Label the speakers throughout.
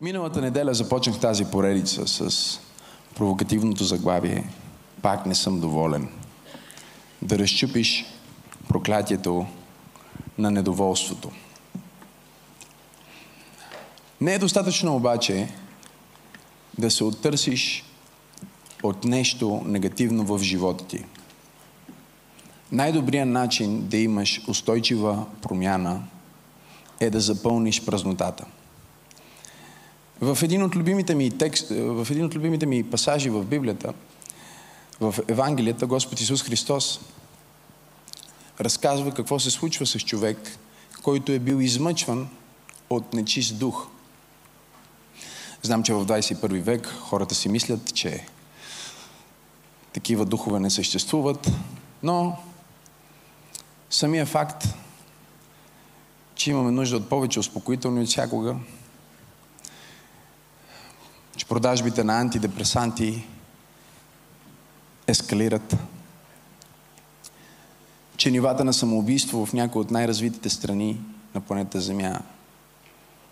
Speaker 1: Миналата неделя започнах тази поредица с провокативното заглавие Пак не съм доволен. Да разчупиш проклятието на недоволството. Не е достатъчно обаче да се оттърсиш от нещо негативно в живота ти. Най-добрият начин да имаш устойчива промяна е да запълниш празнотата. В един от любимите ми текст, в един от любимите ми пасажи в Библията, в Евангелията, Господ Исус Христос разказва какво се случва с човек, който е бил измъчван от нечист дух. Знам, че в 21 век хората си мислят, че такива духове не съществуват, но самия факт, че имаме нужда от повече успокоителни от всякога, че продажбите на антидепресанти ескалират, че нивата на самоубийство в някои от най-развитите страни на планета Земя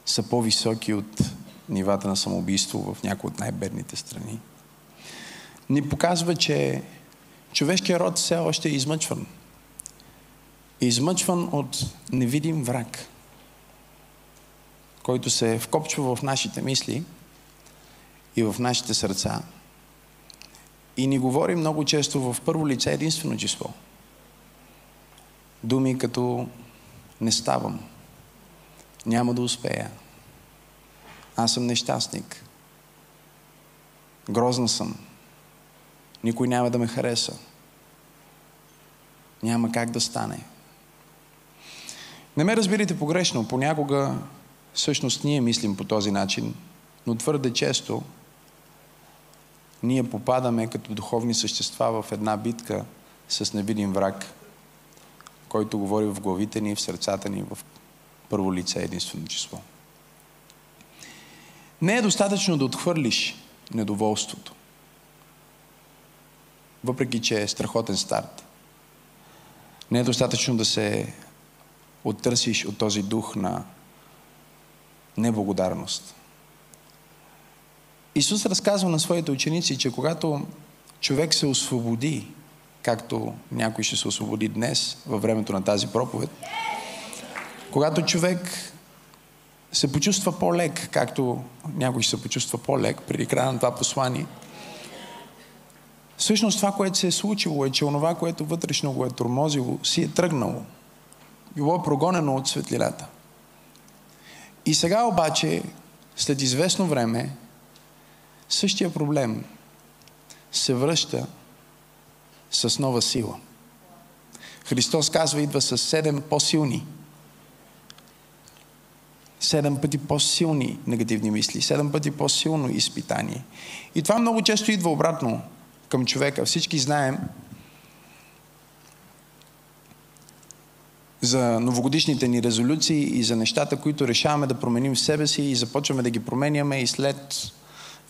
Speaker 1: са по-високи от нивата на самоубийство в някои от най-бедните страни. Ни показва, че човешкият род все още е измъчван. Измъчван от невидим враг, който се вкопчва в нашите мисли – и в нашите сърца. И ни говори много често в първо лице единствено число. Думи като не ставам, няма да успея, аз съм нещастник, грозна съм, никой няма да ме хареса, няма как да стане. Не ме разбирайте погрешно, понякога всъщност ние мислим по този начин, но твърде често ние попадаме като духовни същества в една битка с невидим враг, който говори в главите ни, в сърцата ни, в първо лице единствено число. Не е достатъчно да отхвърлиш недоволството, въпреки че е страхотен старт. Не е достатъчно да се оттърсиш от този дух на неблагодарност – Исус разказва на своите ученици, че когато човек се освободи, както някой ще се освободи днес, във времето на тази проповед, когато човек се почувства по-лек, както някой ще се почувства по-лек преди края на това послание, всъщност това, което се е случило е, че онова, което вътрешно го е тормозило, си е тръгнало. Било е прогонено от светлината. И сега обаче, след известно време, Същия проблем се връща с нова сила. Христос казва, идва с седем по-силни. Седем пъти по-силни негативни мисли, седем пъти по-силно изпитание. И това много често идва обратно към човека. Всички знаем за новогодишните ни резолюции и за нещата, които решаваме да променим в себе си и започваме да ги променяме и след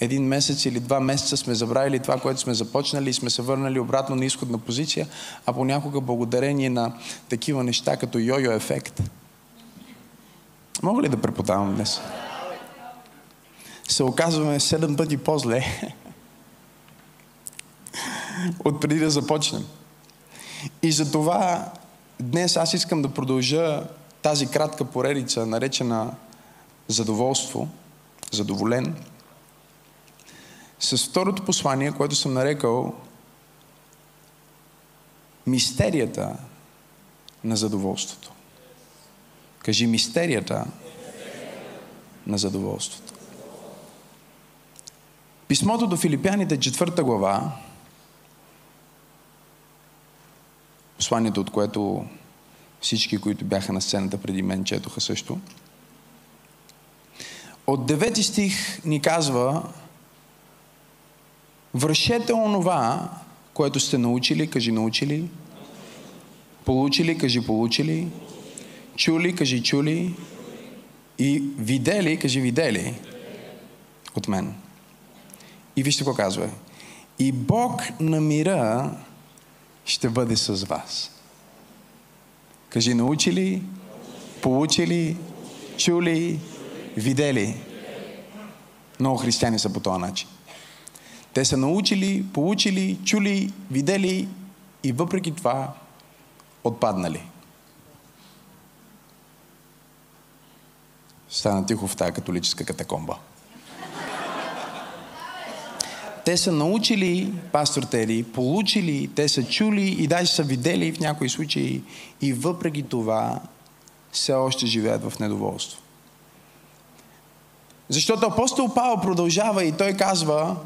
Speaker 1: един месец или два месеца сме забравили това, което сме започнали и сме се върнали обратно на изходна позиция, а понякога благодарение на такива неща като йо-йо ефект. Мога ли да преподавам днес? Се оказваме седем пъти по-зле от преди да започнем. И за това днес аз искам да продължа тази кратка поредица, наречена задоволство, задоволен, с второто послание, което съм нарекал мистерията на задоволството. Кажи мистерията на задоволството. Писмото до Филипяните, четвърта глава, посланието, от което всички, които бяха на сцената преди мен, четоха също. От девети стих ни казва, Вършете онова, което сте научили, кажи научили. Получили, кажи получили. Чули, кажи чули. И видели, кажи видели. От мен. И вижте какво казва. И Бог на мира ще бъде с вас. Кажи научили, получили, чули, видели. Много християни са по този начин. Те са научили, получили, чули, видели и въпреки това отпаднали. Стана тихо в тази католическа катакомба. Те са научили, пастор Тери, получили, те са чули и даже са видели в някои случаи и въпреки това все още живеят в недоволство. Защото апостол Павел продължава и той казва,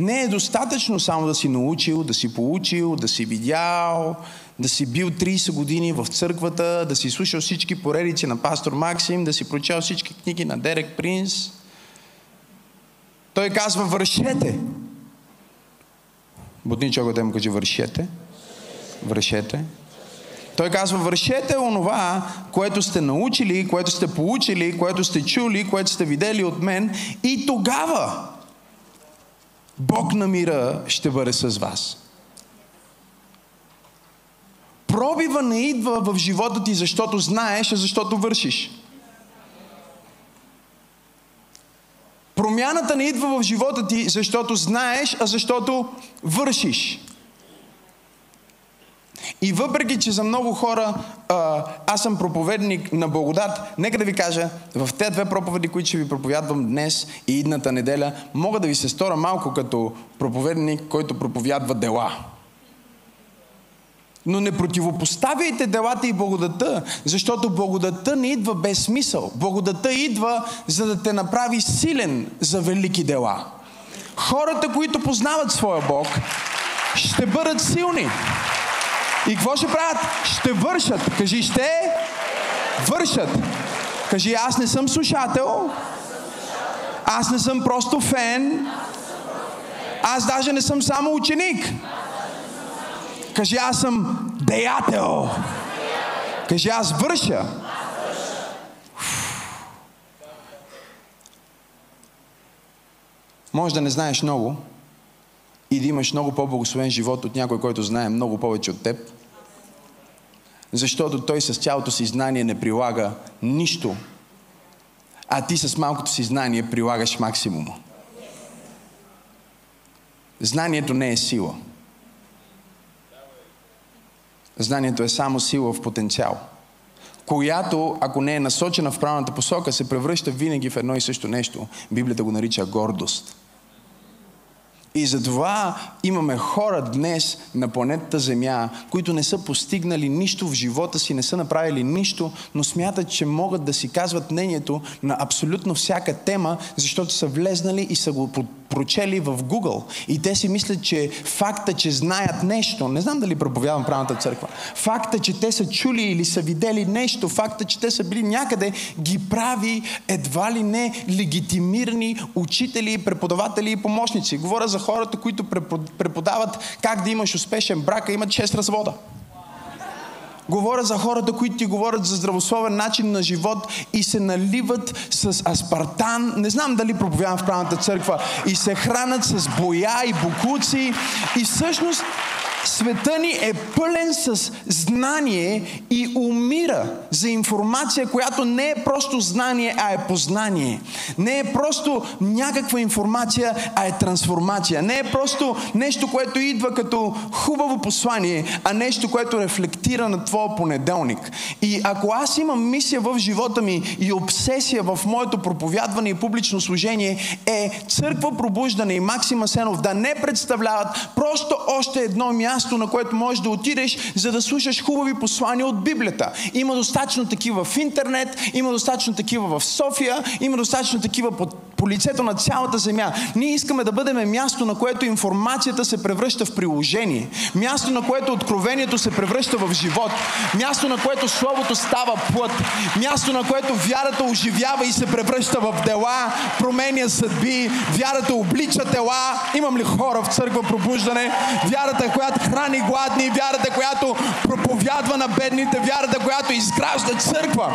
Speaker 1: не е достатъчно само да си научил, да си получил, да си видял, да си бил 30 години в църквата, да си слушал всички поредици на пастор Максим, да си прочел всички книги на Дерек Принс. Той казва, вършете. Бутни да му каже, вършете. Вършете. Той казва, вършете онова, което сте научили, което сте получили, което сте чули, което сте видели от мен и тогава Бог на мира ще бъде с вас. Пробива не идва в живота ти, защото знаеш, а защото вършиш. Промяната не идва в живота ти, защото знаеш, а защото вършиш. И въпреки, че за много хора а, аз съм проповедник на благодат, нека да ви кажа, в тези две проповеди, които ще ви проповядвам днес и идната неделя, мога да ви се стора малко като проповедник, който проповядва дела. Но не противопоставяйте делата и благодата, защото благодата не идва без смисъл. Благодата идва, за да те направи силен за велики дела. Хората, които познават своя Бог, ще бъдат силни. И какво ще правят? Ще вършат. Кажи, ще вършат. Кажи, аз не съм слушател. Аз не съм просто фен. Аз даже не съм само ученик. Кажи, аз съм деятел. Кажи, аз върша. Може да не знаеш много и да имаш много по-благословен живот от някой, който знае много повече от теб. Защото той с цялото си знание не прилага нищо, а ти с малкото си знание прилагаш максимума. Знанието не е сила. Знанието е само сила в потенциал, която, ако не е насочена в правилната посока, се превръща винаги в едно и също нещо. Библията го нарича гордост. И затова имаме хора днес на планетата Земя, които не са постигнали нищо в живота си, не са направили нищо, но смятат, че могат да си казват мнението на абсолютно всяка тема, защото са влезнали и са го прочели в Google. И те си мислят, че факта, че знаят нещо, не знам дали проповядвам правната църква, факта, че те са чули или са видели нещо, факта, че те са били някъде, ги прави едва ли не легитимирани учители, преподаватели и помощници. Говоря за хората, които преподават как да имаш успешен брак, а имат 6 развода. Говоря за хората, които ти говорят за здравословен начин на живот и се наливат с аспартан. Не знам дали проповядвам в правната църква. И се хранят с боя и букуци. И всъщност Света ни е пълен с знание и умира за информация, която не е просто знание, а е познание. Не е просто някаква информация, а е трансформация. Не е просто нещо, което идва като хубаво послание, а нещо, което рефлектира на твоя понеделник. И ако аз имам мисия в живота ми и обсесия в моето проповядване и публично служение, е църква пробуждане и Максима Сенов да не представляват просто още едно място, място, на което можеш да отидеш, за да слушаш хубави послания от Библията. Има достатъчно такива в интернет, има достатъчно такива в София, има достатъчно такива по, по лицето на цялата земя. Ние искаме да бъдем място, на което информацията се превръща в приложение. Място, на което откровението се превръща в живот. Място, на което Словото става плът. Място, на което вярата оживява и се превръща в дела, променя съдби, вярата облича тела. Имам ли хора в църква пробуждане? Вярата, която храни гладни, вярата, която проповядва на бедните, вярата, която изгражда църква,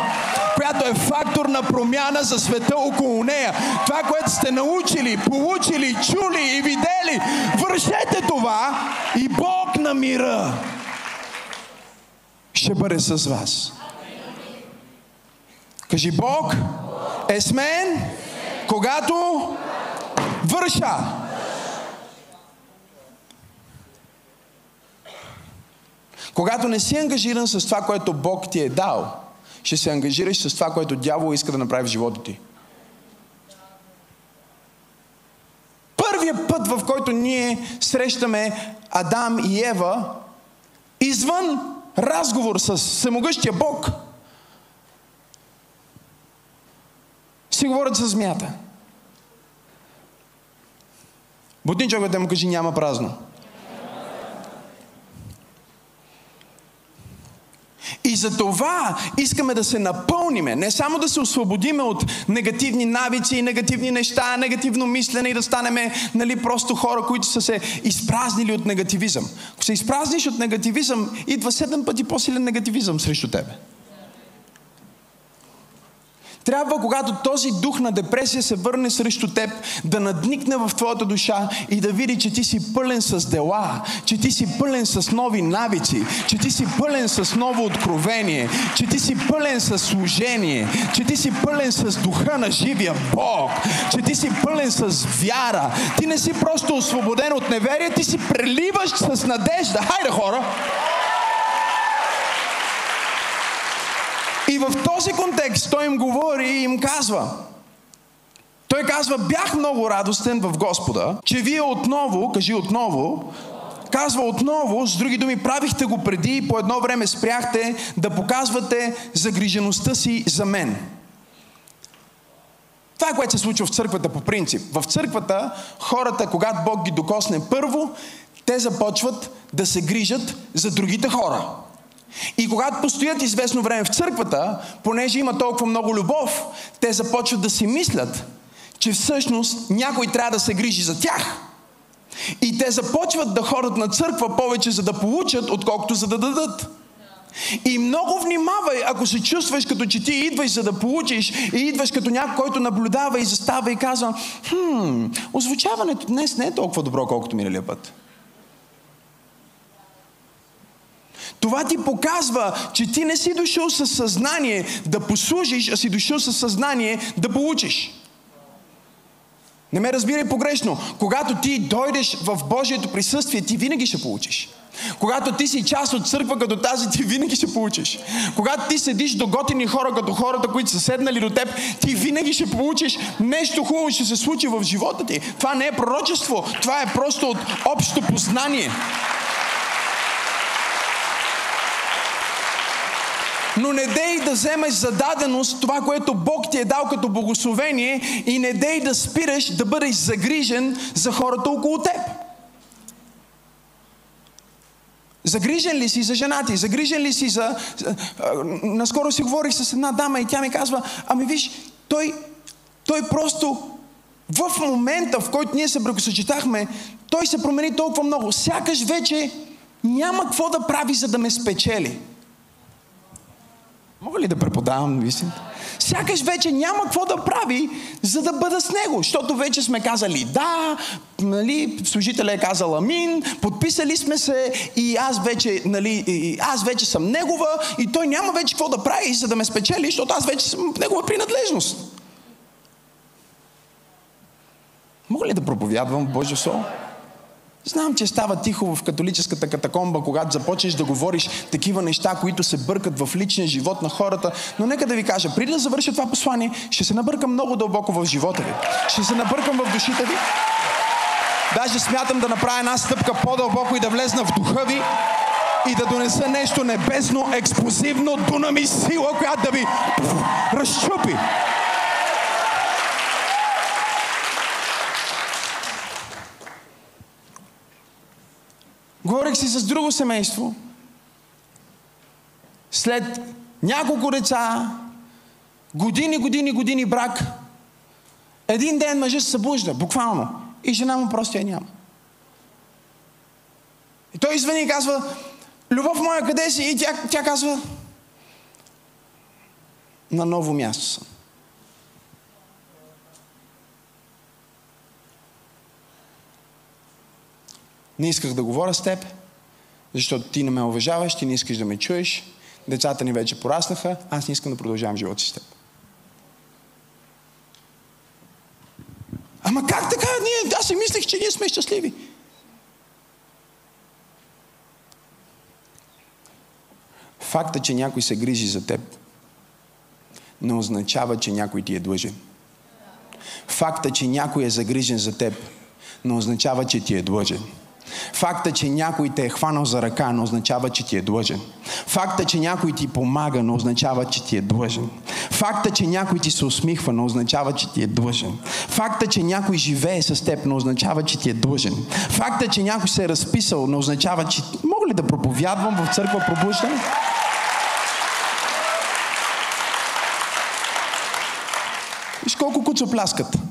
Speaker 1: която е фактор на промяна за света около нея. Това, което сте научили, получили, чули и видели, вършете това и Бог на мира ще бъде с вас. Кажи, Бог е с мен, когато върша. Когато не си ангажиран с това, което Бог ти е дал, ще се ангажираш с това, което дявол иска да направи в живота ти. Първият път, в който ние срещаме Адам и Ева, извън разговор с всемогъщия Бог, си говорят с змията. Бутни човек да му кажи няма празно. И за това искаме да се напълниме, не само да се освободиме от негативни навици, негативни неща, негативно мислене и да станеме нали, просто хора, които са се изпразнили от негативизъм. Ако се изпразниш от негативизъм, идва седем пъти по-силен негативизъм срещу тебе. Трябва, когато този дух на депресия се върне срещу теб, да надникне в твоята душа и да види, че ти си пълен с дела, че ти си пълен с нови навици, че ти си пълен с ново откровение, че ти си пълен с служение, че ти си пълен с духа на живия Бог, че ти си пълен с вяра. Ти не си просто освободен от неверие, ти си преливаш с надежда. Хайде хора! И в този контекст той им говори и им казва, той казва, бях много радостен в Господа, че вие отново, кажи отново, казва отново, с други думи, правихте го преди и по едно време спряхте да показвате загрижеността си за мен. Това е което се случва в църквата по принцип. В църквата хората, когато Бог ги докосне първо, те започват да се грижат за другите хора. И когато постоят известно време в църквата, понеже има толкова много любов, те започват да си мислят, че всъщност някой трябва да се грижи за тях. И те започват да ходят на църква повече за да получат, отколкото за да дадат. И много внимавай, ако се чувстваш като че ти идваш за да получиш и идваш като някой, който наблюдава и застава и казва, хм, озвучаването днес не е толкова добро, колкото миналия път. Това ти показва, че ти не си дошъл със съзнание да послужиш, а си дошъл със съзнание да получиш. Не ме разбирай погрешно. Когато ти дойдеш в Божието присъствие, ти винаги ще получиш. Когато ти си част от църква като тази, ти винаги ще получиш. Когато ти седиш до готини хора, като хората, които са седнали до теб, ти винаги ще получиш нещо хубаво ще се случи в живота ти. Това не е пророчество, това е просто от общо познание. Но не дей да вземеш за даденост това, което Бог ти е дал като благословение и не дей да спираш да бъдеш загрижен за хората около теб. Загрижен ли си за жена ти? Загрижен ли си за... Наскоро си говорих с една дама и тя ми казва, ами виж, той, той просто в момента, в който ние се бракосъчетахме, той се промени толкова много. Сякаш вече няма какво да прави, за да ме спечели. Мога ли да преподавам истината? Сякаш вече няма какво да прави, за да бъда с него. Защото вече сме казали да, нали, служителя е казал амин, подписали сме се и аз вече, нали, и аз вече съм негова и той няма вече какво да прави, за да ме спечели, защото аз вече съм негова принадлежност. Мога ли да проповядвам Божия Слово? Знам, че става тихо в католическата катакомба, когато започнеш да говориш такива неща, които се бъркат в личния живот на хората. Но нека да ви кажа, преди да завърша това послание, ще се набъркам много дълбоко в живота ви. Ще се набъркам в душите ви. Даже смятам да направя една стъпка по-дълбоко и да влезна в духа ви и да донеса нещо небесно, експлозивно, дунами сила, която да ви разчупи. Говорих си с друго семейство. След няколко деца, години, години, години брак, един ден мъжът се събужда, буквално, и жена му просто я няма. И той извъни и казва, любов моя, къде си? И тя, тя казва, на ново място съм. Не исках да говоря с теб, защото ти не ме уважаваш, ти не искаш да ме чуеш, децата ни вече пораснаха, аз не искам да продължавам живота си с теб. Ама как така? Ние, аз си мислех, че ние сме щастливи. Факта, че някой се грижи за теб, не означава, че някой ти е длъжен. Факта, че някой е загрижен за теб, не означава, че ти е длъжен. Факта, че някой те е хванал за ръка, не означава, че ти е длъжен. Факта, че някой ти помага, не означава, че ти е длъжен. Факта, че някой ти се усмихва, не означава, че ти е длъжен. Факта, че някой живее с теб, не означава, че ти е длъжен. Факта, че някой се е разписал, не означава, че... Мога ли да проповядвам в църква пробуждане? Виж колко куца пляскат.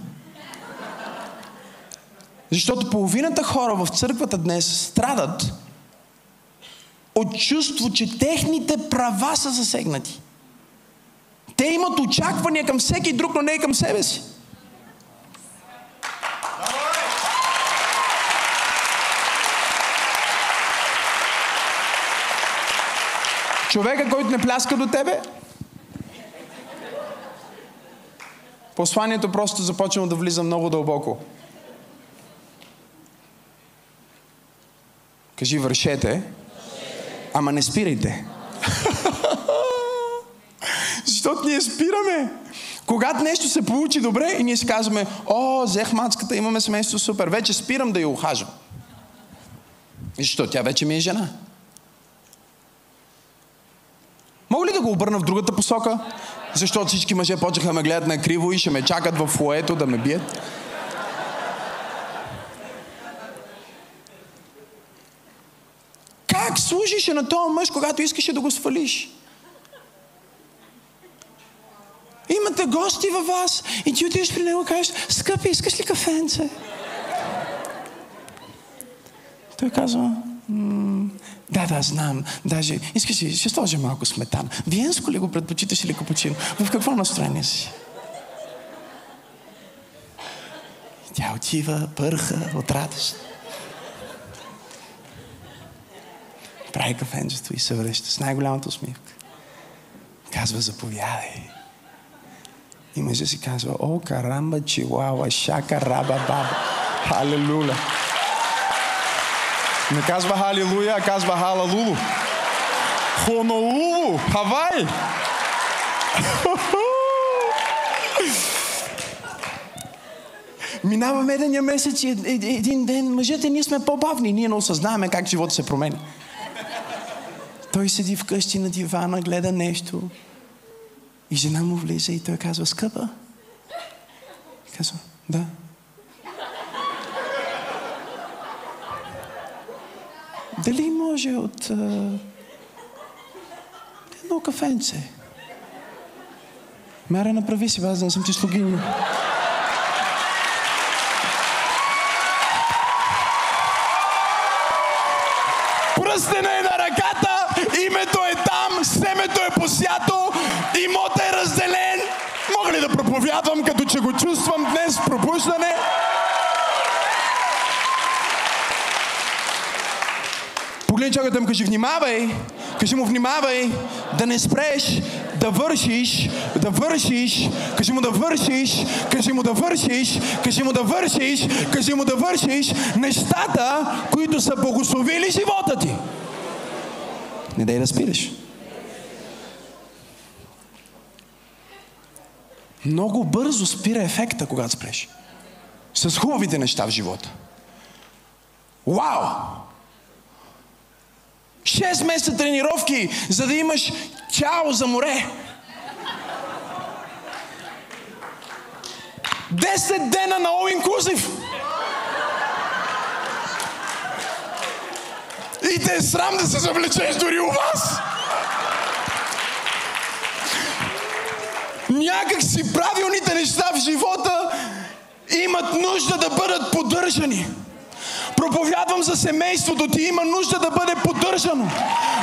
Speaker 1: Защото половината хора в църквата днес страдат от чувство, че техните права са засегнати. Те имат очаквания към всеки друг, но не и към себе си. Човека, който не пляска до тебе, посланието просто започва да влиза много дълбоко. Кажи, вършете, ама не спирайте. Защото ние спираме. Когато нещо се получи добре и ние си казваме, о, взех мацката, имаме семейство, супер, вече спирам да я ухажвам. Защо? Тя вече ми е жена. Мога ли да го обърна в другата посока? Защото всички мъже почнаха да ме гледат на криво и ще ме чакат в фуето да ме бият. Как служише на този мъж, когато искаше да го свалиш? Имате гости във вас и ти отидеш при него и кажеш, скъпи, искаш ли кафенце? Той казва, да, да, знам. Даже, искаш ли, ще сложа малко сметана. Виенско ли го предпочиташ или капучино? В какво настроение си? Тя отива, пърха от радост. Прави кафенчето и се връща с най-голямата усмивка. Казва, заповядай. И мъжа си казва, о, карамба, чилауа, шака, раба, баба. Халелуя. Не казва халилуя, а казва халалулу. Хонолулу, Хавай. Минава медения месец и един ден мъжете ние сме по-бавни. Ние не осъзнаваме как живота се променя. Той седи вкъщи на дивана, гледа нещо. И жена му влиза и той казва, скъпа. Казва, да. Дали може от а, едно кафенце? Маре, направи си, аз да съм ти слугиня. Ли да проповядвам, като че го чувствам днес пробуждане? Погледни човекът му кажи, внимавай, кажи му, внимавай, да не спреш, да вършиш, да вършиш, кажи му да вършиш, кажи му да вършиш, кажи му да вършиш, кажи му да вършиш нещата, които са благословили живота ти. Не дай да спираш. Много бързо спира ефекта, когато спреш. С хубавите неща в живота. Вау! Шест месеца тренировки, за да имаш тяло за море. Десет дена на all inclusive. И те е срам да се завлечеш дори у вас. Някак си правилните неща в живота имат нужда да бъдат поддържани. Проповядвам за семейството ти, има нужда да бъде поддържано.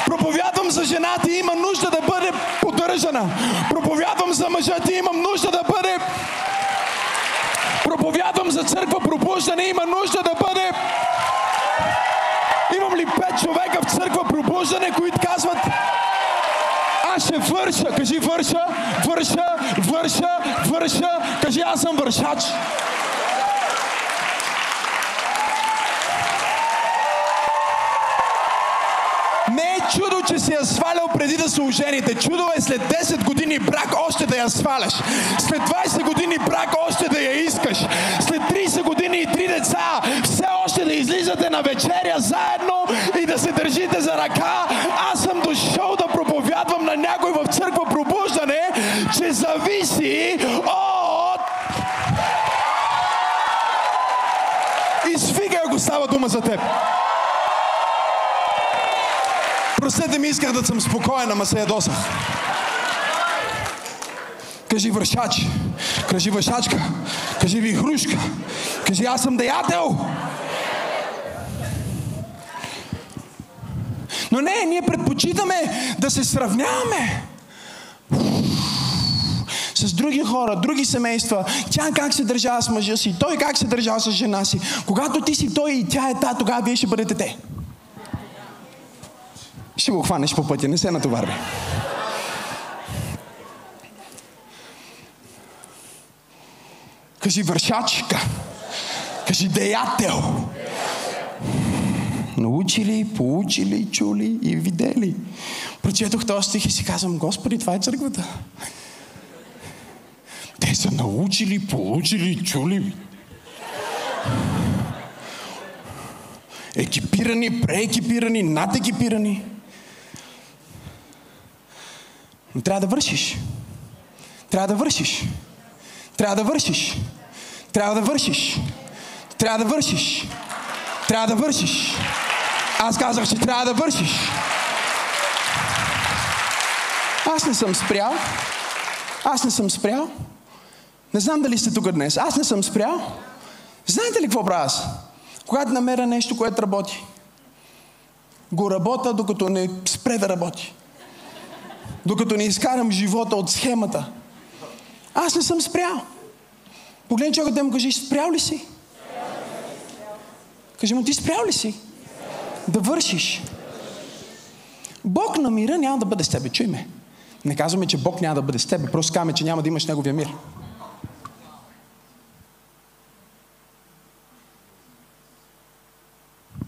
Speaker 1: Проповядвам за жената ти, има нужда да бъде поддържана. Проповядвам за мъжа ти, имам нужда да бъде проповядвам за църква пробуждане, има нужда да бъде Имам ли пет човека в църква пробуждане, които казват аз ще върша. Кажи върша, върша, върша, върша. Кажи аз съм вършач. Не е чудо, че си я свалял преди да се ожените. Чудо е след 10 години брак още да я сваляш. След 20 години брак още да я искаш. След 30 години и 3 деца все още да излизате на вечеря заедно и да се държите за ръка. Аз че зависи от и свигай, ако става дума за теб. Простете ми, исках да съм спокоен, ама се ядосах. Кажи вършач, кажи вършачка, кажи ви хрушка, кажи аз съм деятел. Но не, ние предпочитаме да се сравняваме с други хора, други семейства. Тя как се държава с мъжа си, той как се държава с жена си. Когато ти си той и тя е та, тогава вие ще бъдете те. Ще го хванеш по пътя, не се натоварвай. Кажи вършачка. Кажи деятел. Научили, получили, чули и видели. Прочетох този стих и си казвам, Господи, това е църквата. Те са научили, получили, чули. Екипирани, преекипирани, надекипирани. Но трябва да вършиш. Трябва да вършиш. Трябва да вършиш. Трябва да вършиш. Трябва да вършиш. Трябва да вършиш. Аз казах, че трябва да вършиш. Аз не съм спрял. Аз не съм спрял. Не знам дали сте тук днес. Аз не съм спрял. Знаете ли какво правя аз? Когато намеря нещо, което работи, го работя, докато не спре да работи. Докато не изкарам живота от схемата. Аз не съм спрял. Погледни човека да му кажи, спрял ли си? Кажи му, ти спрял ли си? Да вършиш. Бог на мира няма да бъде с тебе. Чуй ме. Не казваме, че Бог няма да бъде с тебе. Просто казваме, че няма да имаш Неговия мир.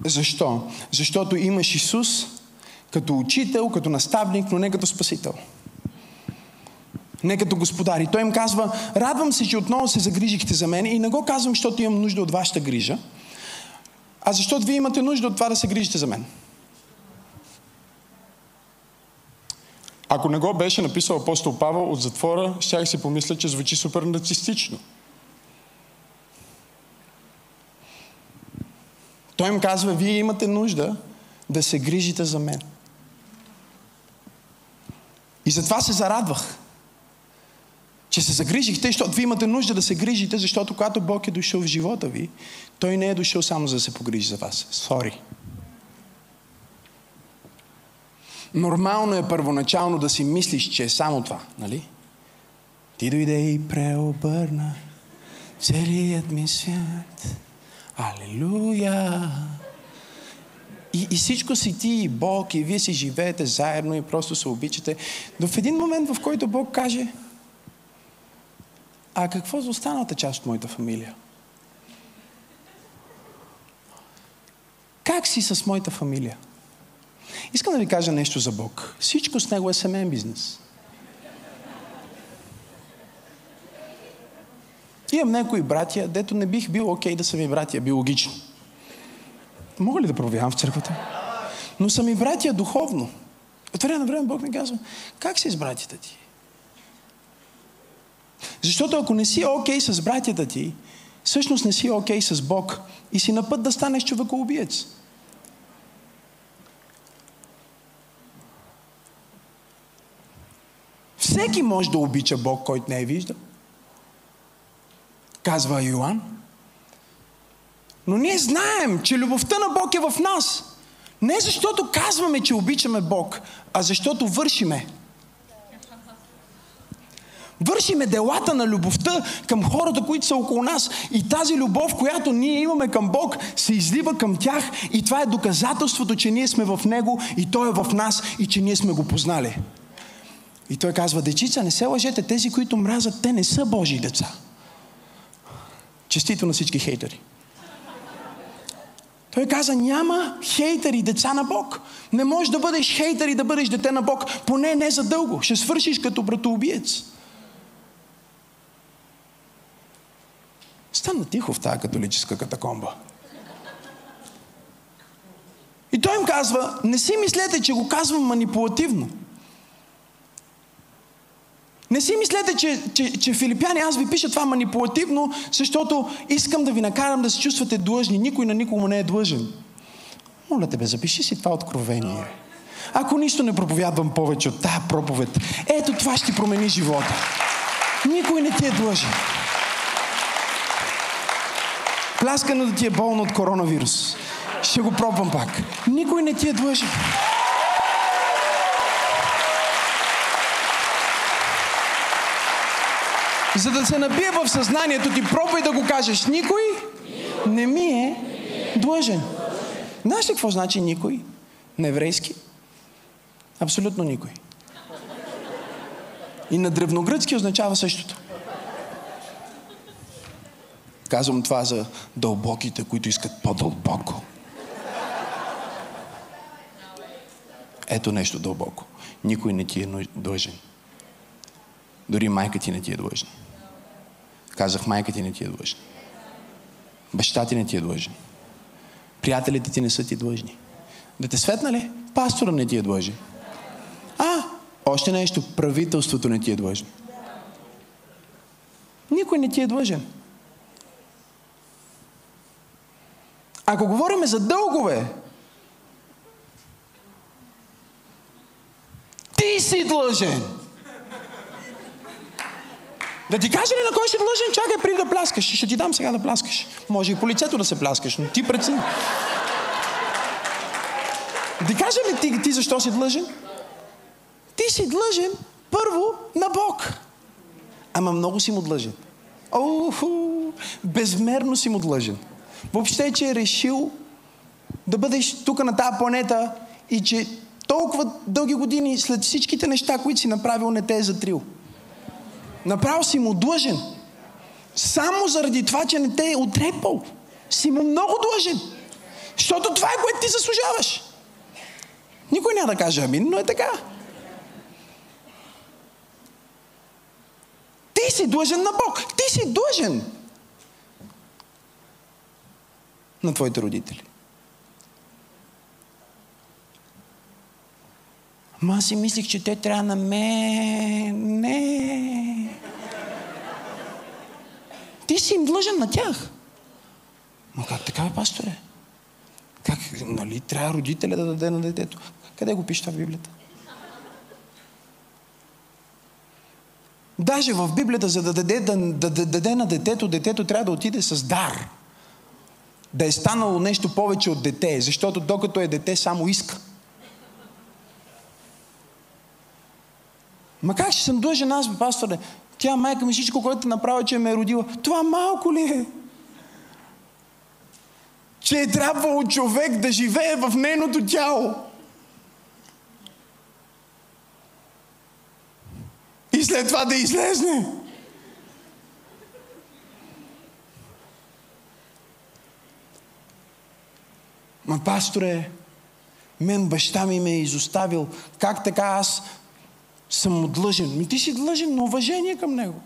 Speaker 1: Защо? Защото имаш Исус като учител, като наставник, но не като спасител. Не като господар. И той им казва, радвам се, че отново се загрижихте за мен и не го казвам, защото имам нужда от вашата грижа, а защото вие имате нужда от това да се грижите за мен. Ако не го беше написал апостол Павел от затвора, щях си помисля, че звучи супер нацистично. Той им казва, вие имате нужда да се грижите за мен. И затова се зарадвах, че се загрижихте, защото вие имате нужда да се грижите, защото когато Бог е дошъл в живота ви, Той не е дошъл само за да се погрижи за вас. Сори. Нормално е първоначално да си мислиш, че е само това, нали? Ти дойде и преобърна целият ми свят. Алелуя! И, и всичко си ти и Бог, и вие си живеете заедно и просто се обичате. Но в един момент, в който Бог каже, а какво за останалата част от моята фамилия? Как си с моята фамилия? Искам да ви кажа нещо за Бог. Всичко с него е семейен бизнес. Имам някои братия, дето не бих бил окей okay да са ми братия биологично. Мога ли да проявявам в църквата? Но са ми братия духовно. От време на време Бог ми казва, как си с братята ти? Защото ако не си окей okay с братята ти, всъщност не си окей okay с Бог и си на път да станеш човекоубиец. Всеки може да обича Бог, който не е виждал. Казва Йоан. Но ние знаем, че любовта на Бог е в нас. Не защото казваме, че обичаме Бог, а защото вършиме. Вършиме делата на любовта към хората, които са около нас. И тази любов, която ние имаме към Бог, се излива към тях. И това е доказателството, че ние сме в Него и Той е в нас и че ние сме го познали. И той казва, дечица, не се лъжете, тези, които мразят, те не са Божии деца. Честито на всички хейтери. Той каза, няма хейтери, деца на Бог. Не можеш да бъдеш хейтер и да бъдеш дете на Бог. Поне не за дълго. Ще свършиш като братоубиец. Стана тихо в тази католическа катакомба. И той им казва, не си мислете, че го казвам манипулативно. Не си мислете, че, че, че филипяни, аз ви пиша това манипулативно, защото искам да ви накарам да се чувствате длъжни. Никой на никому не е длъжен. Моля те бе, запиши си това откровение. Ако нищо не проповядвам повече от тази проповед, ето това ще промени живота. Никой не ти е длъжен. Да ти е болно от коронавирус. Ще го пробвам пак. Никой не ти е длъжен. За да се набие в съзнанието ти, пробвай да го кажеш. Никой не ми е длъжен. Знаеш ли какво значи никой? На еврейски? Абсолютно никой. И на древногръцки означава същото. Казвам това за дълбоките, които искат по-дълбоко. Ето нещо дълбоко. Никой не ти е длъжен. Дори майка ти не ти е длъжна. Казах, майка ти не ти е длъжна. Баща ти не ти е длъжен. Приятелите ти не са ти длъжни. Да те светна ли? Пастора не ти е длъжен. А, още нещо. Правителството не ти е длъжен. Никой не ти е длъжен. Ако говорим за дългове, ти си длъжен. Да ти кажа ли на кой си длъжен? Чакай преди да пляскаш. Ще ти дам сега да пляскаш. Може и по лицето да се пляскаш, но ти прецени. Да кажа ли ти, ти защо си длъжен? Ти си длъжен първо на Бог. Ама много си му длъжен. Оху, безмерно си му длъжен. Въобще, че е решил да бъдеш тук на тази планета и че толкова дълги години след всичките неща, които си направил, не те е затрил. Направо си му длъжен. Само заради това, че не те е отрепал. Си му много длъжен. Защото това е което ти заслужаваш. Никой няма да каже амин, но е така. Ти си длъжен на Бог. Ти си длъжен на твоите родители. Ма аз си мислих, че те трябва на мен. Не. Ти си им длъжен на тях. Но как така, пасторе? Как, нали, трябва родителя да даде на детето? Къде го пише това в Библията? Даже в Библията, за да даде, да, да, да даде на детето, детето трябва да отиде с дар. Да е станало нещо повече от дете, защото докато е дете, само иска. Ма как ще съм длъжен аз, пасторе? Тя майка ми всичко, което направила, че ме е родила. Това малко ли е? Че е трябвало човек да живее в нейното тяло. И след това да излезне. Ма, пасторе, мен баща ми ме е изоставил. Как така аз съм му длъжен. Ми ти си длъжен на уважение към него.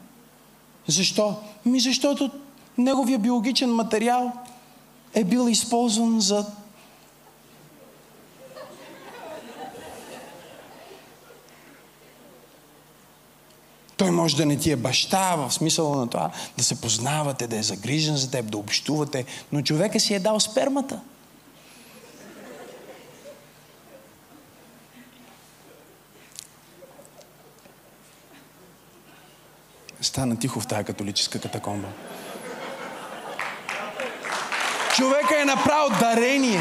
Speaker 1: Защо? Ми защото неговия биологичен материал е бил използван за Той може да не ти е баща, в смисъла на това да се познавате, да е загрижен за теб, да общувате, но човека си е дал спермата. Стана тихо в тази католическа катакомба. Човека е направил дарение.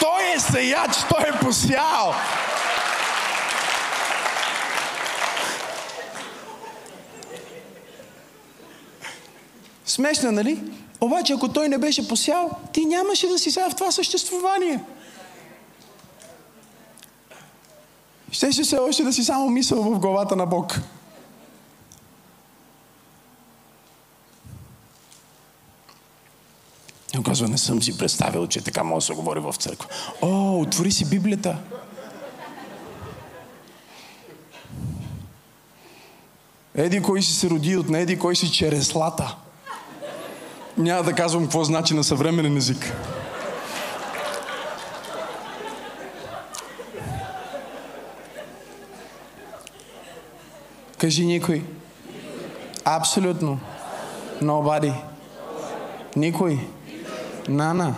Speaker 1: Той е сеяч, той е посял. Смешна, нали? Обаче, ако той не беше посял, ти нямаше да си сега в това съществувание. Щеше се още да си само мисъл в главата на Бог. И казва, не съм си представил, че така може да се говори в църква. О, отвори си Библията. Еди кой си се роди от неди кой си череслата. Няма да казвам какво значи на съвременен език. Кажи никой. Абсолютно. Nobody. Никой. Нана.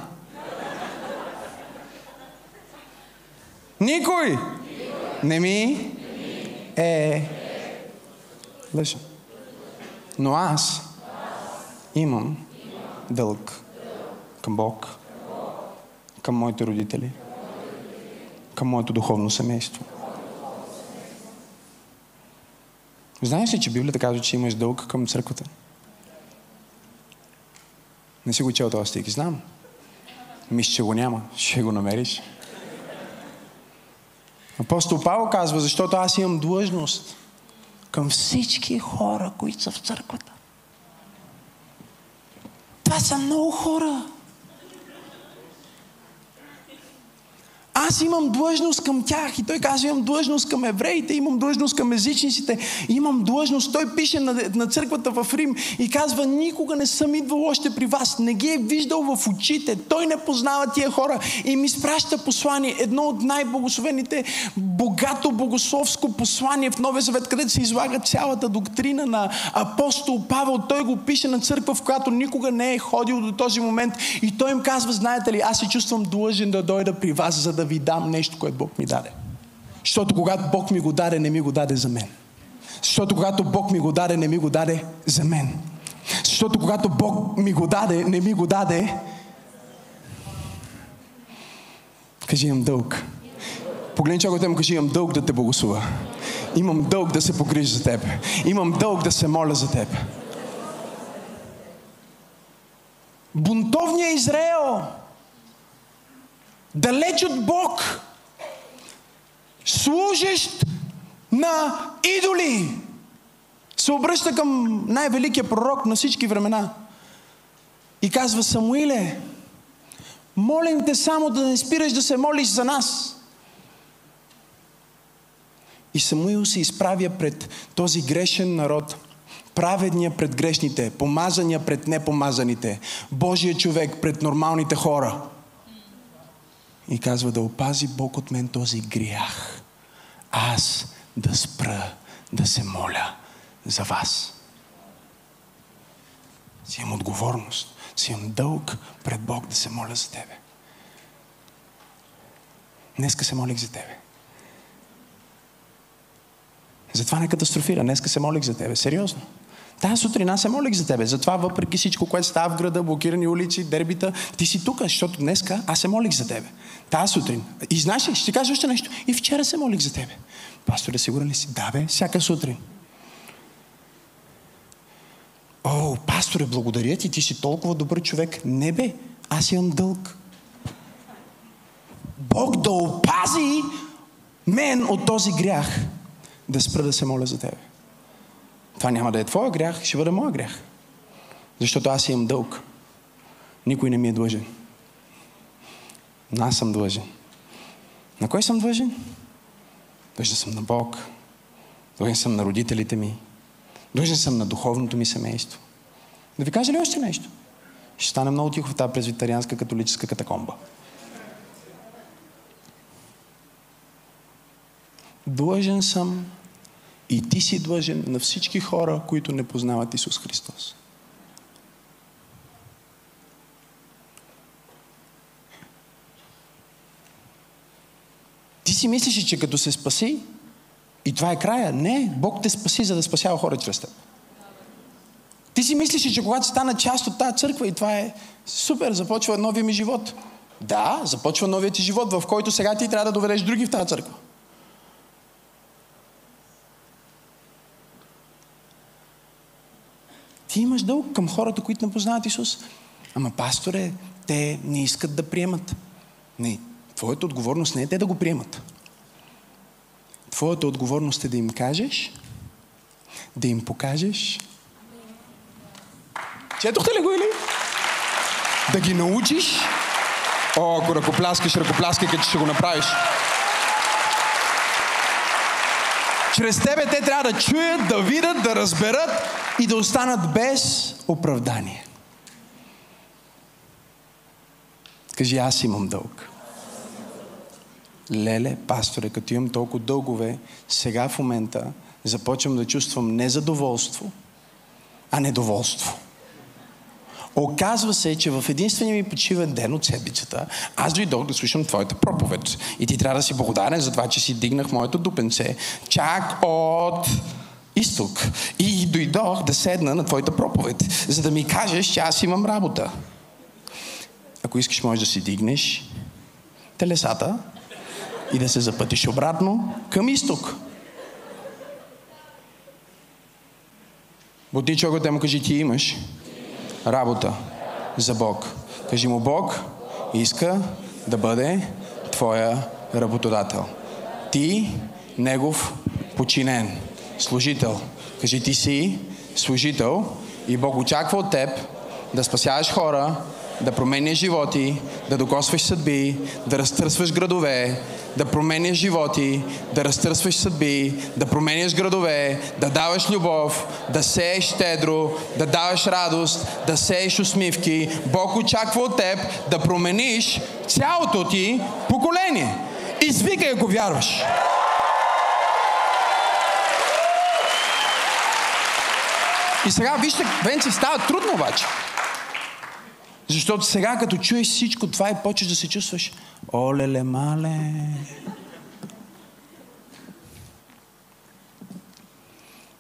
Speaker 1: Никой. Не ми е лъжа. Но аз имам дълг към Бог, към моите родители, към моето духовно семейство. Знаеш ли, че Библията казва, че имаш дълг към църквата? Не си го чел този стих, знам. Мисля, че го няма. Ще го намериш. Апостол Павел казва, защото аз имам длъжност към всички хора, които са в църквата. Това са много хора. Аз имам длъжност към тях. И той казва, имам длъжност към евреите, имам длъжност към езичниците, имам длъжност. Той пише на, на църквата в Рим и казва, никога не съм идвал още при вас. Не ги е виждал в очите. Той не познава тия хора и ми спраща послание. Едно от най-богословените, богато богословско послание в Новия Завет, където се излага цялата доктрина на апостол Павел. Той го пише на църква, в която никога не е ходил до този момент. И той им казва, знаете ли, аз се чувствам длъжен да дойда при вас, за да ви дам нещо, което Бог ми даде. Защото когато Бог ми го даде, не ми го даде за мен. Защото когато Бог ми го даде, не ми го даде за мен. Защото когато Бог ми го даде, не ми го даде. Кажи, имам дълг. Погледни човекът му кажи, имам дълг да те благослова. Имам дълг да се погрижа за теб. Имам дълг да се моля за теб. Бунтовният Израел далеч от Бог, служещ на идоли, се обръща към най-великия пророк на всички времена и казва Самуиле, молим те само да не спираш да се молиш за нас. И Самуил се изправя пред този грешен народ, праведния пред грешните, помазания пред непомазаните, Божия човек пред нормалните хора – и казва да опази Бог от мен този грях. Аз да спра да се моля за вас. Си имам отговорност, си имам дълг пред Бог да се моля за тебе. Днеска се молих за тебе. Затова не катастрофира. Днеска се молих за тебе. Сериозно. Тази сутрин аз се молих за тебе. Затова, въпреки всичко, което става в града, блокирани улици, дербита, ти си тук, защото днеска аз се молих за тебе. Тази сутрин. И знаеш ли, ще ти кажа още нещо. И вчера се молих за тебе. Пасторе, сигурен ли си? Да, бе, всяка сутрин. О, пасторе, благодаря ти, ти си толкова добър човек. Не бе, аз имам дълг. Бог да опази мен от този грях. Да спра да се моля за тебе. Това няма да е твоя грях, ще бъде моя грях. Защото аз имам дълг. Никой не ми е длъжен. Но аз съм длъжен. На кой съм длъжен? Длъжен съм на Бог. Длъжен съм на родителите ми. Длъжен съм на духовното ми семейство. Да ви кажа ли още нещо? Ще стане много тихо в тази презвитарианска католическа катакомба. Длъжен съм и ти си длъжен на всички хора, които не познават Исус Христос. Ти си мислиш, че като се спаси, и това е края. Не, Бог те спаси, за да спасява хора чрез теб. Ти си мислиш, че когато стана част от тази църква и това е супер, започва новия ми живот. Да, започва новият ти живот, в който сега ти трябва да доведеш други в тази църква. Ти имаш дълг към хората, които не познават Исус. Ама, пасторе, те не искат да приемат. Не, твоята отговорност не е те да го приемат. Твоята отговорност е да им кажеш, да им покажеш. Четохте ли го или? да ги научиш. О, ако ръкопляскаш, ръкопляскай, като ще го направиш. Чрез тебе те трябва да чуят, да видят, да разберат и да останат без оправдание. Кажи, аз имам дълг. Леле, пасторе, като имам толкова дългове, сега в момента започвам да чувствам не задоволство, а недоволство. Оказва се, че в единствения ми почивен ден от седмицата, аз дойдох да слушам твоята проповед. И ти трябва да си благодарен за това, че си дигнах моето дупенце чак от изток. И дойдох да седна на твоята проповед, за да ми кажеш, че аз имам работа. Ако искаш, можеш да си дигнеш телесата и да се запътиш обратно към изток. Боти човекът му кажи, ти имаш работа за Бог. Кажи му, Бог иска да бъде твоя работодател. Ти, негов починен, служител. Кажи, ти си служител и Бог очаква от теб да спасяваш хора, да променяш животи, да докосваш съдби, да разтърсваш градове, да променяш животи, да разтърсваш съдби, да променяш градове, да даваш любов, да сееш щедро, да даваш радост, да сееш усмивки. Бог очаква от теб да промениш цялото ти поколение. Извикай, ако вярваш. И сега, вижте, Венци, става трудно обаче. Защото сега, като чуеш всичко това и почеш да се чувстваш, олеле мале.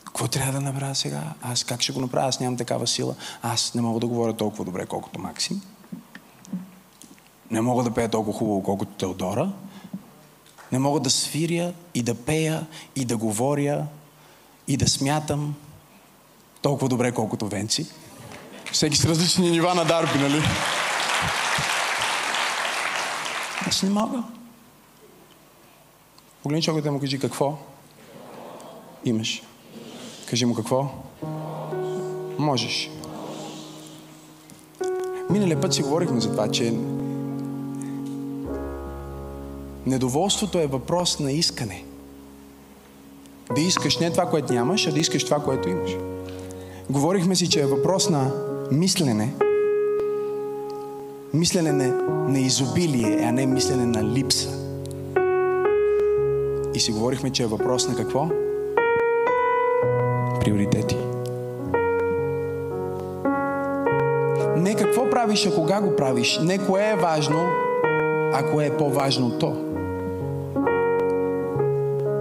Speaker 1: Какво трябва да направя сега? Аз как ще го направя? Аз нямам такава сила. Аз не мога да говоря толкова добре, колкото Максим. Не мога да пея толкова хубаво, колкото Теодора. Не мога да свиря и да пея и да говоря и да смятам толкова добре, колкото Венци. Всеки с различни нива на дарби, нали? Аз не мога. Погледни човекът му кажи какво имаш. Кажи му какво можеш. Миналия път си говорихме за това, че недоволството е въпрос на искане. Да искаш не това, което нямаш, а да искаш това, което имаш. Говорихме си, че е въпрос на мислене, мислене на, на изобилие, а не мислене на липса. И си говорихме, че е въпрос на какво? Приоритети. Не какво правиш, а кога го правиш. Не кое е важно, а кое е по-важно то.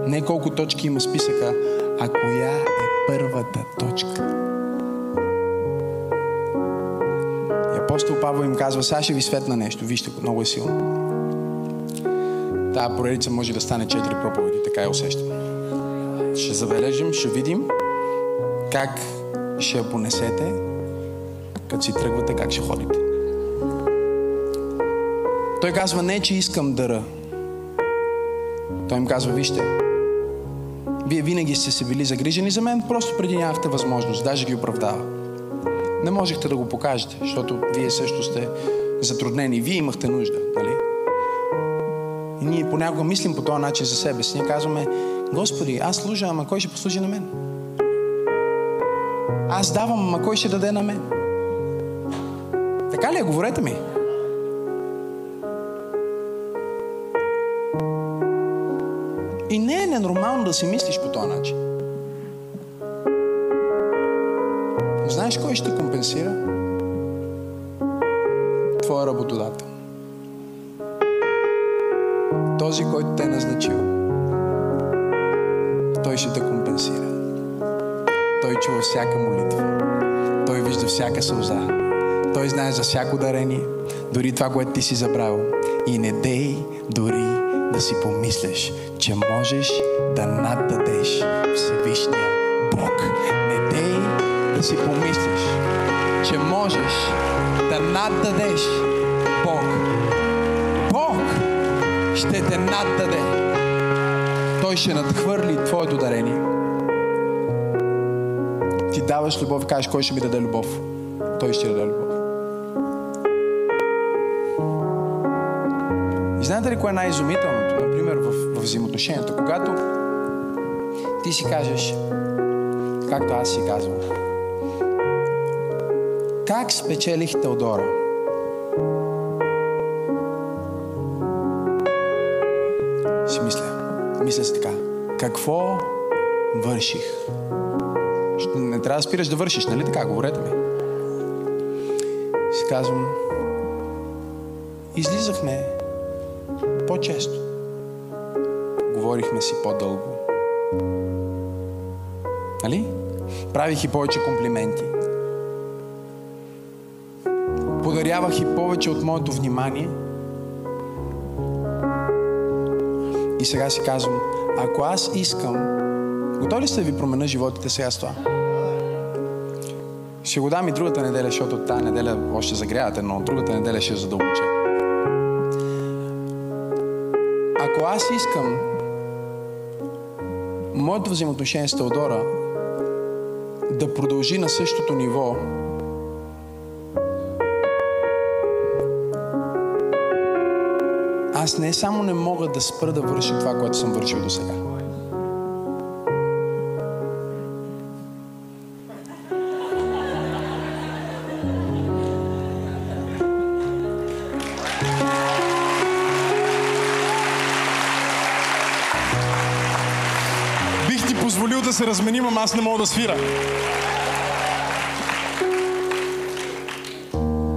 Speaker 1: Не колко точки има списъка, а коя е първата точка. Апостол Павел им казва, сега ще ви светна нещо, вижте, много е силно. Тая поредица може да стане четири проповеди, така я усещам. Ще забележим, ще видим как ще я понесете, като си тръгвате, как ще ходите. Той казва, не, че искам дъра. Той им казва, вижте, вие винаги сте се били загрижени за мен, просто преди нямахте възможност, даже ги оправдава не можехте да го покажете, защото вие също сте затруднени. Вие имахте нужда, нали? И ние понякога мислим по този начин за себе си. Ние казваме, Господи, аз служа, ама кой ще послужи на мен? Аз давам, ама кой ще даде на мен? Така ли е? Говорете ми. И не е ненормално да си мислиш по този начин. Знаеш кой ще компенсира? Твоя работодател. Този, който те е назначил. Той ще те компенсира. Той чува всяка молитва. Той вижда всяка сълза. Той знае за всяко дарение, дори това, което ти си забравил. И не дей дори да си помислиш, че можеш да наддадеш Всевишния Бог. Не дей да си помислиш, че можеш да наддадеш Бог. Бог ще те наддаде. Той ще надхвърли твоето дарение. Ти даваш любов и кажеш, кой ще ми даде любов? Той ще даде любов. И знаете ли кое е най-изумителното? Например, в, в взаимоотношенията. Когато ти си кажеш, както аз си казвам, как спечелих Теодора? Си мисля. Мисля си така. Какво върших? Не трябва да спираш да вършиш, нали така? Говорете ми. Си казвам, излизахме по-често. Говорихме си по-дълго. Нали? Правих и повече комплименти. Подарявах и повече от моето внимание. И сега си казвам, ако аз искам, готови ли сте да ви променя животите сега с това? Ще го дам и другата неделя, защото тази неделя още загрявате, но другата неделя ще задълбоча. Ако аз искам моето взаимоотношение с Теодора да продължи на същото ниво, аз не само не мога да спра да върша това, което съм вършил до сега.
Speaker 2: Бих ти позволил да се разменим, ама аз не мога да свира.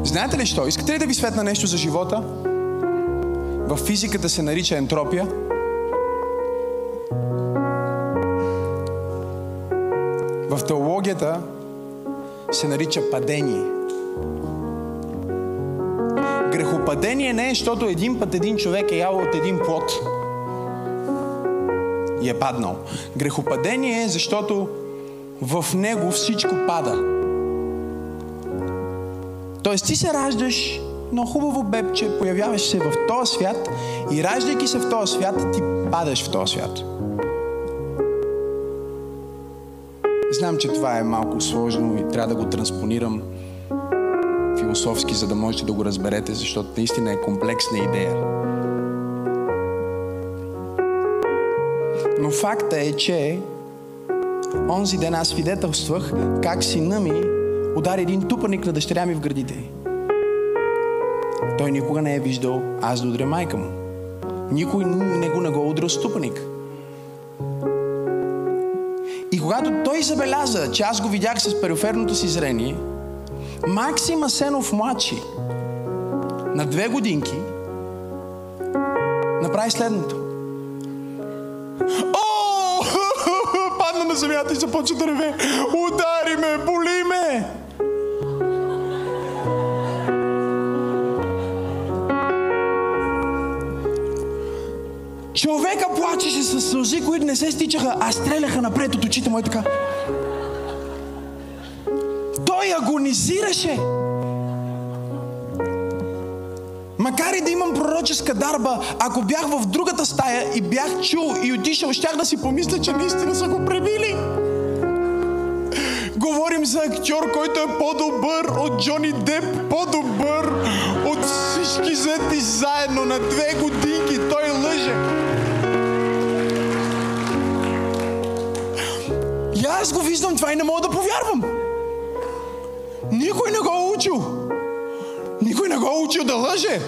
Speaker 1: Знаете ли що? Искате ли да ви светна нещо за живота? В физиката се нарича ентропия. В теологията се нарича падение. Грехопадение не е, защото един път един човек е ял от един плод и е паднал. Грехопадение е, защото в него всичко пада. Тоест ти се раждаш но хубаво бебче, появяваш се в този свят и раждайки се в този свят, ти падаш в този свят. Знам, че това е малко сложно и трябва да го транспонирам философски, за да можете да го разберете, защото наистина е комплексна идея. Но факта е, че онзи ден аз свидетелствах как сина ми удари един тупаник на дъщеря ми в градите й. Той никога не е виждал аз да удря майка му. Никой не го не го удря ступаник. И когато той забеляза, че аз го видях с периферното си зрение, Максим Асенов младши на две годинки направи следното. О! Падна на земята и започва да реве. Удари ме, боли ме! Плачеше с сълзи, които не се стичаха, а стреляха напред от очите му и така. Той агонизираше. Макар и да имам пророческа дарба, ако бях в другата стая и бях чул и отишъл, щях да си помисля, че наистина са го пребили. Говорим за актьор, който е по-добър от Джони Деп, по-добър от всички взети заедно на две годинки. Той лъже. Аз го виждам това и не мога да повярвам. Никой не го е учил. Никой не го е учил да лъже.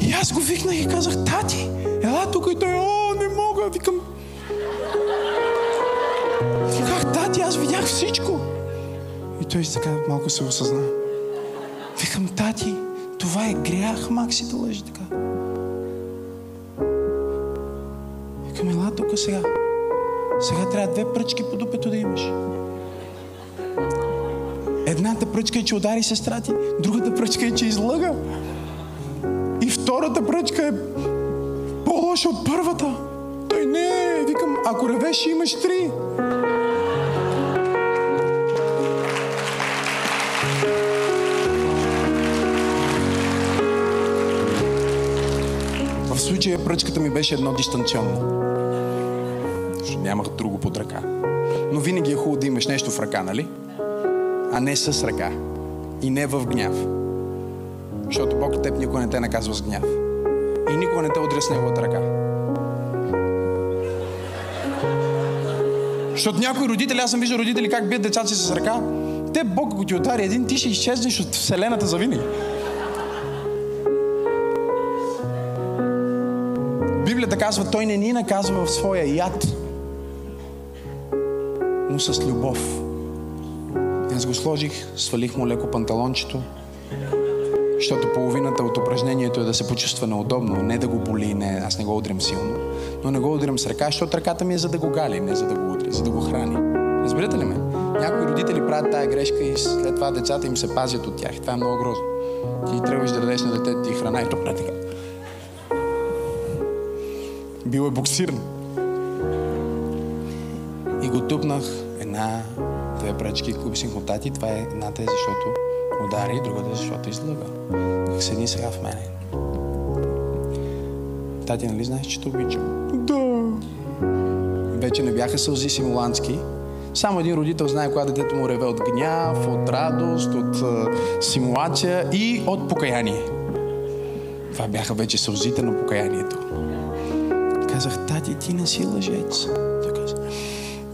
Speaker 1: И аз го викнах и казах, тати, ела тук и той, о, не мога, викам. Виках, тати, аз видях всичко. И той така малко се осъзна. Викам, тати, това е грях, Макси да лъжи така. Тук сега. Сега трябва две пръчки по дупето да имаш. Едната пръчка е, че удари сестра ти, другата пръчка е, че излъга. И втората пръчка е по-лоша от първата. Той не, викам, ако ревеш, имаш три. В случая пръчката ми беше едно дистанционно. Нямах друго под ръка. Но винаги е хубаво да имаш нещо в ръка, нали? А не с ръка. И не в гняв. Защото Бог теб никога не те наказва с гняв. И никога не те удря с неговата ръка. Защото някои родители, аз съм виждал родители как бият децата си с ръка. Те Бог, ако ти удари един, ти ще изчезнеш от Вселената за винаги. Библията казва, той не ни наказва в своя яд, но с любов. Аз го сложих, свалих му леко панталончето, защото половината от упражнението е да се почувства неудобно, не да го боли, не, аз не го удрям силно, но не го удрям с ръка, защото ръката ми е за да го гали, не за да го удря, за да го храни. Разбирате ли ме? Някои родители правят тая грешка и след това децата им се пазят от тях. Това е много грозно. Ти трябваш да дадеш на детето ти храна и то прави така. Бил е боксиран. Тупнах една, две пръчки, купи си контакти. Това е едната е защото удари, другата е защото излъга. Как седи сега в мене. Тати, нали знаеш, че те обичам? Да. Вече не бяха сълзи симулантски. Само един родител знае когато детето му реве от гняв, от радост, от е, симулация и от покаяние. Това бяха вече сълзите на покаянието. Казах, тати, ти не си лъжец.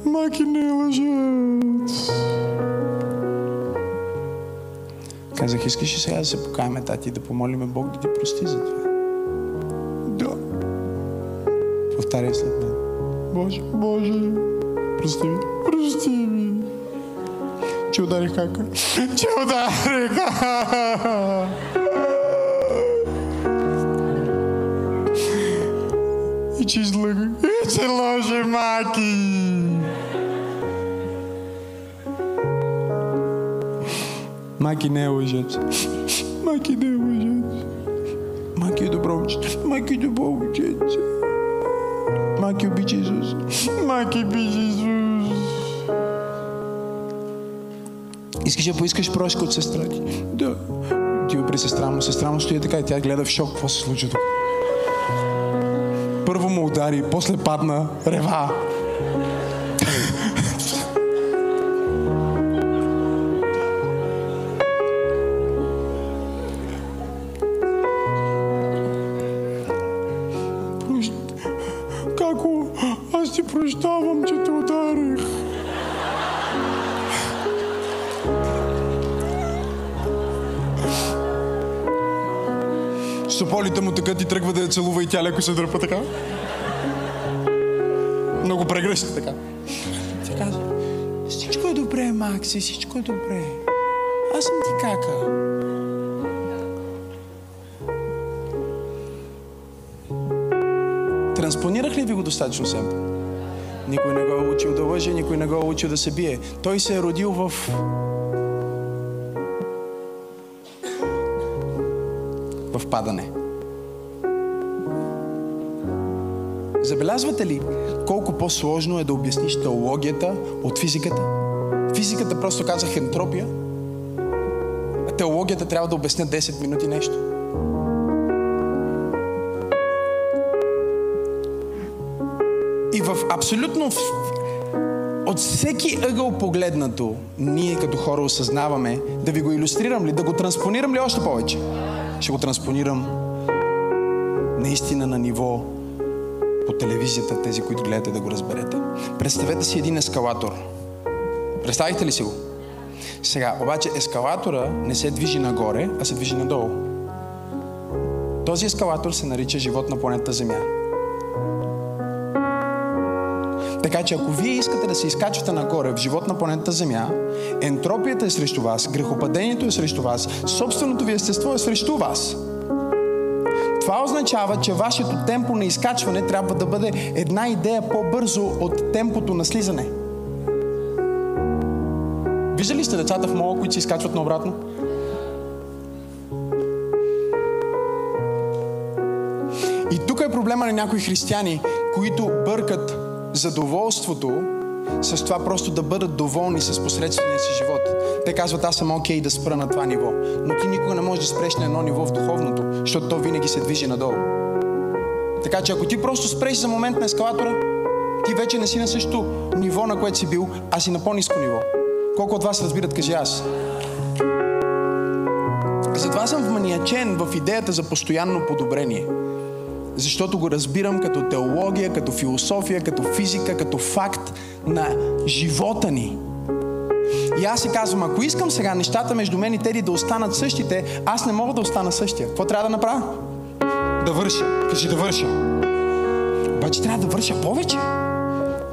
Speaker 1: Той каза, маки не лъжец. Казах, искаш ли сега да се покаяме, тати, да помолиме Бог да ти прости за това? Да. Повтаряй след мен. Боже, Боже, прости ми, прости ми. Че ударих кака. Че ударих кака. И че излъгах. И че лъжи маки. Маки не е лъжец. Маки не е лъжец. Маки е добро момче. Маки е добро момченце. Маки обича Исус. Маки обича Исус. Искаш да поискаш прошка от сестра ти? Да. Отива при сестра му. Сестра му стои така и тя гледа в шок. Какво се случи тук? Първо му удари, после падна, рева. Сополите му така ти тръгва да я целува и тя леко се дърпа така. Много прегръща така. Тя казва, всичко е добре, Макси, всичко е добре. Аз съм ти кака. Транспонирах ли ви го достатъчно семпъл? Никой не го е учил да лъже, никой не го е учил да се бие. Той се е родил в... в падане. Забелязвате ли колко по-сложно е да обясниш теологията от физиката? Физиката просто казах ентропия, а теологията трябва да обясня 10 минути нещо. И в абсолютно от всеки ъгъл погледнато, ние като хора осъзнаваме, да ви го иллюстрирам ли, да го транспонирам ли още повече? Ще го транспонирам наистина на ниво по телевизията, тези, които гледате да го разберете. Представете си един ескалатор. Представихте ли си го? Сега, обаче ескалатора не се движи нагоре, а се движи надолу. Този ескалатор се нарича живот на планета Земя. Така че ако вие искате да се изкачвате нагоре в живот на планета Земя, ентропията е срещу вас, грехопадението е срещу вас, собственото ви естество е срещу вас. Това означава, че вашето темпо на изкачване трябва да бъде една идея по-бързо от темпото на слизане. Виждали сте децата в мола, които се изкачват наобратно? И тук е проблема на някои християни, които бъркат задоволството с това просто да бъдат доволни с посредствения си живот. Те казват, аз съм окей okay да спра на това ниво. Но ти никога не можеш да спреш на едно ниво в духовното, защото то винаги се движи надолу. Така че ако ти просто спреш за момент на ескалатора, ти вече не си на същото ниво, на което си бил, а си на по-низко ниво. Колко от вас разбират, кажи аз. Затова съм вманиачен в идеята за постоянно подобрение. Защото го разбирам като теология, като философия, като физика, като факт на живота ни. И аз си казвам, ако искам сега нещата между мен и Теди да останат същите, аз не мога да остана същия. Какво трябва да направя?
Speaker 2: Да върша. Кажи да върша.
Speaker 1: Обаче трябва да върша повече.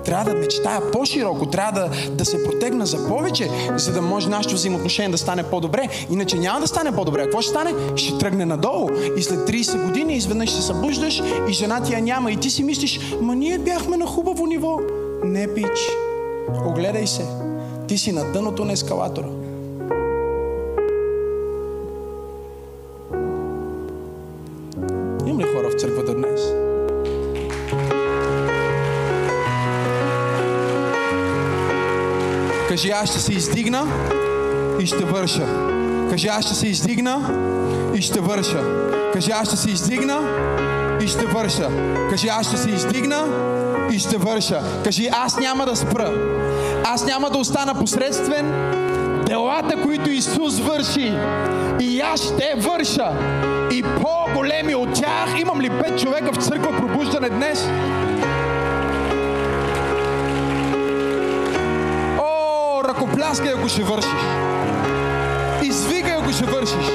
Speaker 1: Трябва да мечтая по-широко, трябва да, да се протегна за повече, за да може нашето взаимоотношение да стане по-добре. Иначе няма да стане по-добре. Какво ще стане? Ще тръгне надолу. И след 30 години изведнъж се събуждаш и жена ти я няма. И ти си мислиш, ма ние бяхме на хубаво ниво. Не, пич. Огледай се. Ти си на дъното на ескалатора. Има ли хора в църквата днес? Кажи, аз ще се издигна и ще върша. Кажи, аз ще се издигна и ще върша. Кажи, аз ще се издигна и ще върша. Кажи, аз ще се издигна и ще върша. Кажи, аз няма да спра. Аз няма да остана посредствен. Делата, които Исус върши, и аз ще върша. И по-големи от тях. Имам ли пет човека в църква пробуждане днес? О, ръкопляскай, ако ще вършиш. Извикай, ако ще вършиш.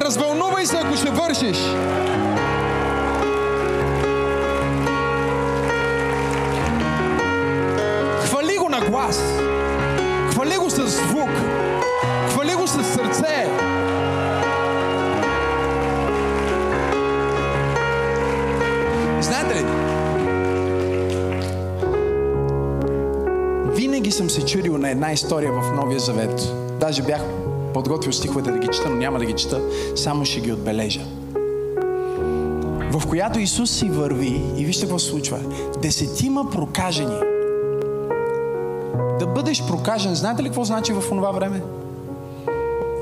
Speaker 1: Развълнувай се, ако ще вършиш. Глас. Хвали го с звук. Хвали го с сърце. Знаете ли, винаги съм се чудил на една история в Новия Завет. Даже бях подготвил стиховете да ги чета, но няма да ги чета, само ще ги отбележа. В която Исус си върви и вижте какво се случва. Десетима прокажени. Бъдеш прокажен, знаете ли какво значи в това време?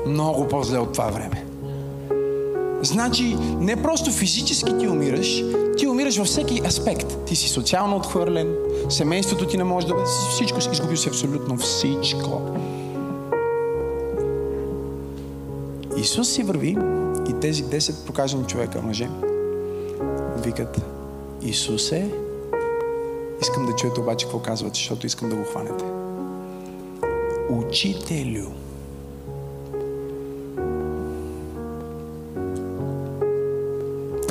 Speaker 1: Много по-зле от това време. Значи не просто физически ти умираш, ти умираш във всеки аспект. Ти си социално отхвърлен, семейството ти не може да бъде, всичко си изгубил си абсолютно всичко. Исус си върви и тези 10 прокажени човека, мъже, викат Исусе, искам да чуете обаче какво казвате, защото искам да го хванете. Учителю.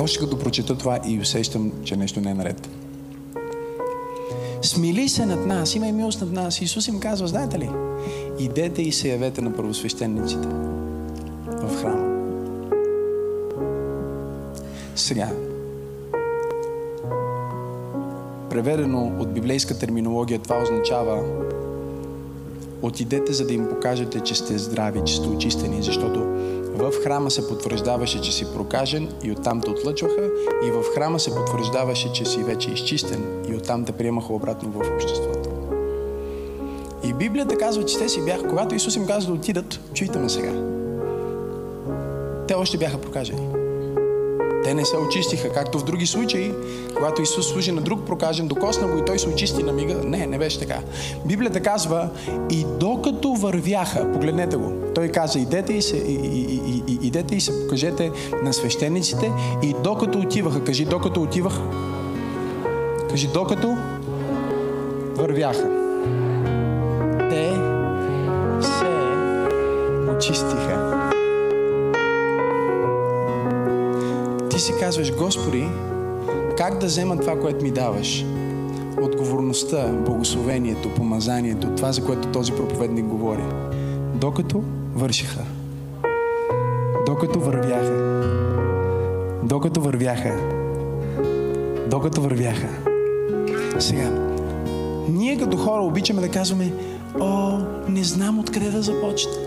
Speaker 1: Още като прочета това и усещам, че нещо не е наред. Смили се над нас, има и милост над нас. Исус им казва, знаете ли, идете и се явете на първосвещениците в храма. Сега, преведено от библейска терминология, това означава отидете, за да им покажете, че сте здрави, че сте очистени, защото в храма се потвърждаваше, че си прокажен и оттам те отлъчваха и в храма се потвърждаваше, че си вече изчистен и оттам те приемаха обратно в обществото. И Библията казва, че те си бяха, когато Исус им каза да отидат, чуйте ме сега. Те още бяха прокажени. Те не се очистиха, както в други случаи, когато Исус служи на друг прокажен, докосна го и той се очисти на мига. Не, не беше така. Библията казва, и докато вървяха, погледнете го, той каза, идете и се, и, и, и, идете и се покажете на свещениците и докато отиваха, кажи докато отиваха, кажи докато вървяха, си казваш, Господи, как да взема това, което ми даваш? Отговорността, благословението, помазанието, това, за което този проповедник говори. Докато вършиха. Докато вървяха. Докато вървяха. Докато вървяха. Сега, ние като хора обичаме да казваме, о, не знам откъде да започна.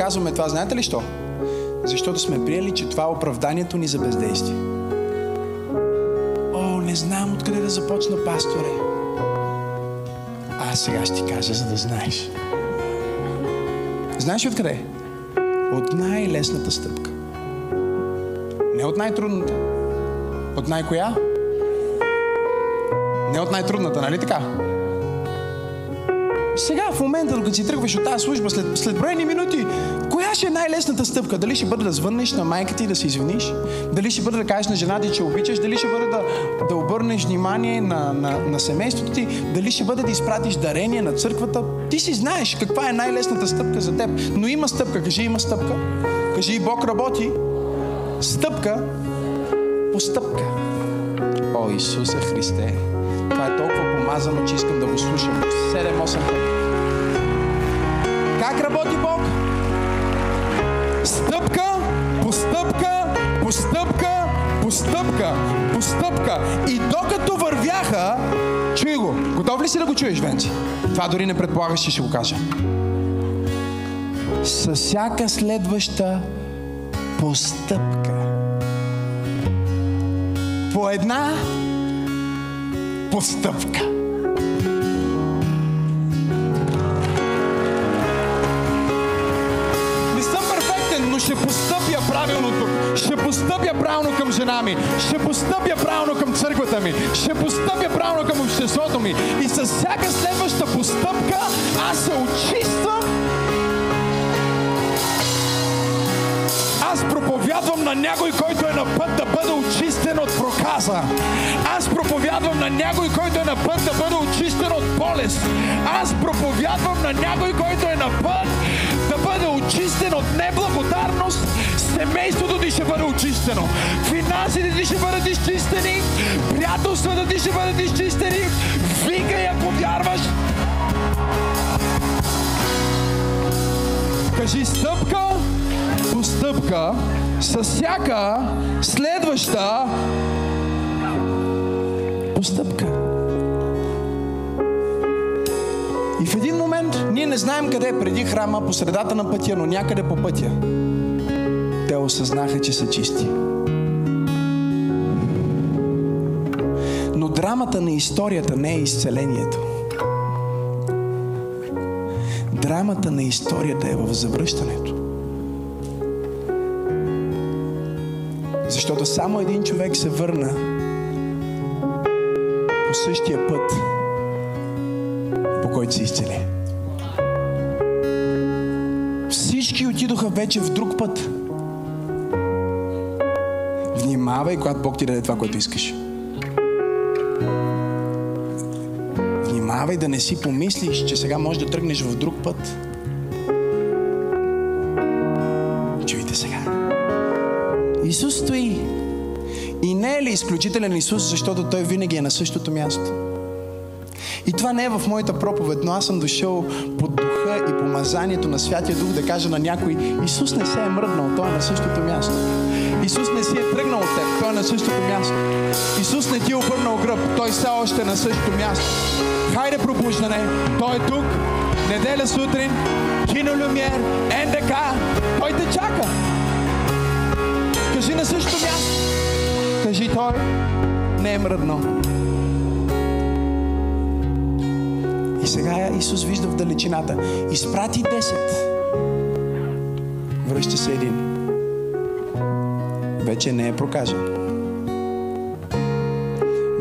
Speaker 1: Казваме това, знаете ли що? Защото сме приели, че това е оправданието ни за бездействие. О, не знам откъде да започна, пасторе. Аз сега ще ти кажа, за да знаеш. Знаеш откъде? От най-лесната стъпка. Не от най-трудната. От най-коя? Не от най-трудната, нали така? Сега в момента, докато си тръгваш от тази служба, след, след броени минути, коя ще е най-лесната стъпка? Дали ще бъде да звъннеш на майка ти да се извиниш? Дали ще бъде да кажеш на жена ти, че обичаш? Дали ще бъде да, да обърнеш внимание на, на, на семейството ти? Дали ще бъде да изпратиш дарение на църквата? Ти си знаеш каква е най-лесната стъпка за теб. Но има стъпка. Кажи, има стъпка. Кажи, Бог работи. Стъпка по стъпка. О, Исусе Христе! Това е толкова помазано, че искам да го слушам 7-8 пъти. Как работи Бог?
Speaker 2: Стъпка по стъпка, по стъпка, по стъпка, по стъпка. И докато вървяха, чуй го. Готов ли си да го чуеш, Венци? Това дори не предполагаш, че ще го кажа.
Speaker 1: С всяка следваща постъпка. По една постъпка.
Speaker 2: Ще постъпя правилно тук. Ще постъпя правилно към жена ми. Ще постъпя правилно към църквата ми. Ще постъпя правилно към обществото ми. И с всяка следваща постъпка аз се очиствам Аз проповядвам на някой, който е на път да бъде очистен от проказа. Аз проповядвам на някой, който е на път да бъде очистен от болест. Аз проповядвам на някой, който е на път бъде очистен от неблагодарност. Семейството ти ще бъде очистено. Финансите ти ще бъдат изчистени. Приятелствата ти ще бъдат изчистени. Викай, ако вярваш. Кажи стъпка по стъпка, с всяка следваща
Speaker 1: постъпка. И в един момент ние не знаем къде е преди храма, по средата на пътя, но някъде по пътя. Те осъзнаха, че са чисти. Но драмата на историята не е изцелението. Драмата на историята е в завръщането. Защото само един човек се върна по същия път, по който се изцели. Отидоха вече в друг път. Внимавай, когато Бог ти даде това, което искаш. Внимавай да не си помислиш, че сега можеш да тръгнеш в друг път. Чуйте сега. Исус стои. И не е ли изключителен Исус, защото Той винаги е на същото място? Това не е в моята проповед, но аз съм дошъл под духа и помазанието на Святия Дух да кажа на някой, Исус не се е мръднал, Той е на същото място. Исус не си е тръгнал от теб, Той е на същото място. Исус не ти е обърнал гръб, Той все още е на същото място. Хайде пробуждане, Той е тук, неделя сутрин, кино Люмьер, НДК, Той те чака. Кажи на същото място. Кажи Той не е мръднал. Сега Исус вижда в далечината. Изпрати 10. Връща се един. Вече не е прокажен.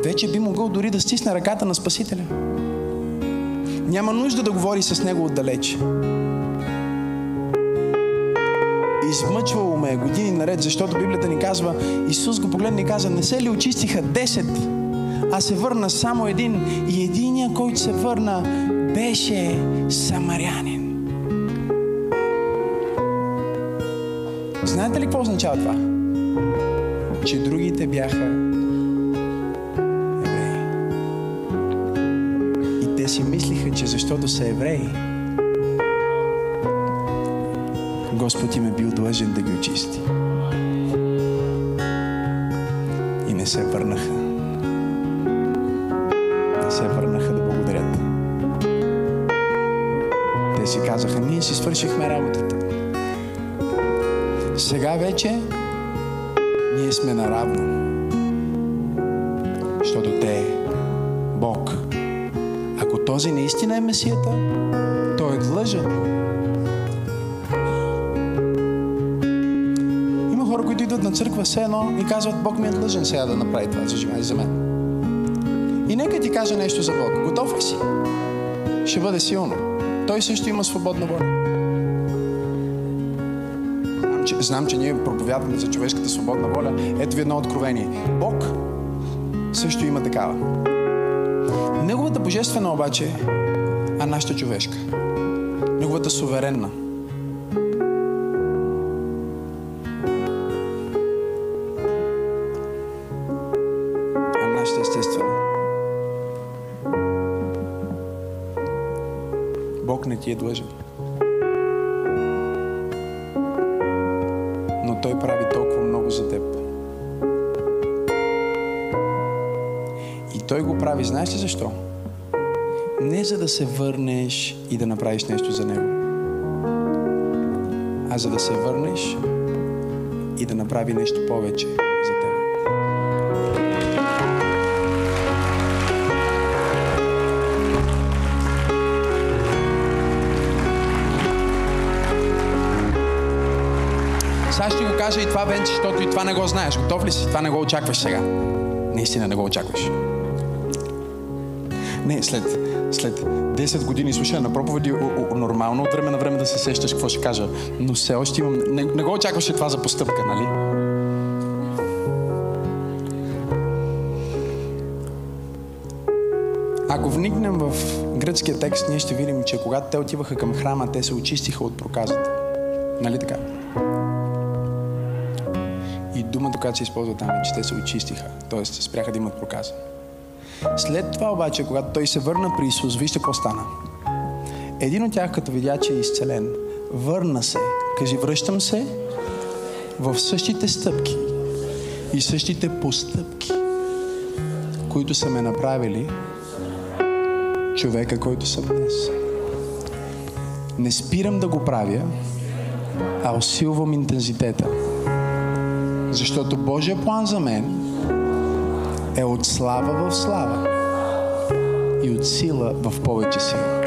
Speaker 1: Вече би могъл дори да стисне ръката на Спасителя. Няма нужда да говори с него отдалеч. Измъчвало ме е години наред, защото Библията ни казва, Исус го погледна и каза, не се ли очистиха 10, а се върна само един. И единия, който се върна, беше самарянин. Знаете ли какво означава това? Че другите бяха евреи. И те си мислиха, че защото са евреи, Господ им е бил длъжен да ги очисти. И не се върнаха. Се върнаха да благодарят. Те си казаха, ние си свършихме работата. Сега вече ние сме наравно. Защото те, Бог, ако този наистина е Месията, той е длъжен Има хора, които идват на църква все едно и казват, Бог ми е длъжен сега да направи това за живота за мен. И нека ти кажа нещо за Бог. Готов ли си? ще бъде силно. Той също има свободна воля. Знам, че, знам, че ние проповядваме за човешката свободна воля. Ето ви едно откровение. Бог също има такава. Неговата божествена обаче, а нашата човешка. Неговата суверенна. Прави, знаеш ли защо? Не за да се върнеш и да направиш нещо за Него, а за да се върнеш и да направи нещо повече за теб. Сега ще го кажа и това, Венче, защото и това не го знаеш. Готов ли си? Това не го очакваш сега. Наистина не го очакваш. Не, след, след 10 години слушане на проповеди, нормално от време на време да се сещаш какво ще кажа. Но все още имам... Не, не го очакваше това за постъпка, нали? Ако вникнем в гръцкия текст, ние ще видим, че когато те отиваха към храма, те се очистиха от проказата. Нали така? И думата, която се използва там е, че те се очистиха. Тоест, спряха да имат проказа. След това обаче, когато той се върна при Исус, вижте какво стана. Един от тях, като видя, че е изцелен, върна се. Кажи, връщам се в същите стъпки и същите постъпки, които са ме направили човека, който съм днес. Не спирам да го правя, а усилвам интензитета. Защото Божия план за мен е от слава в слава и от сила в повече сила.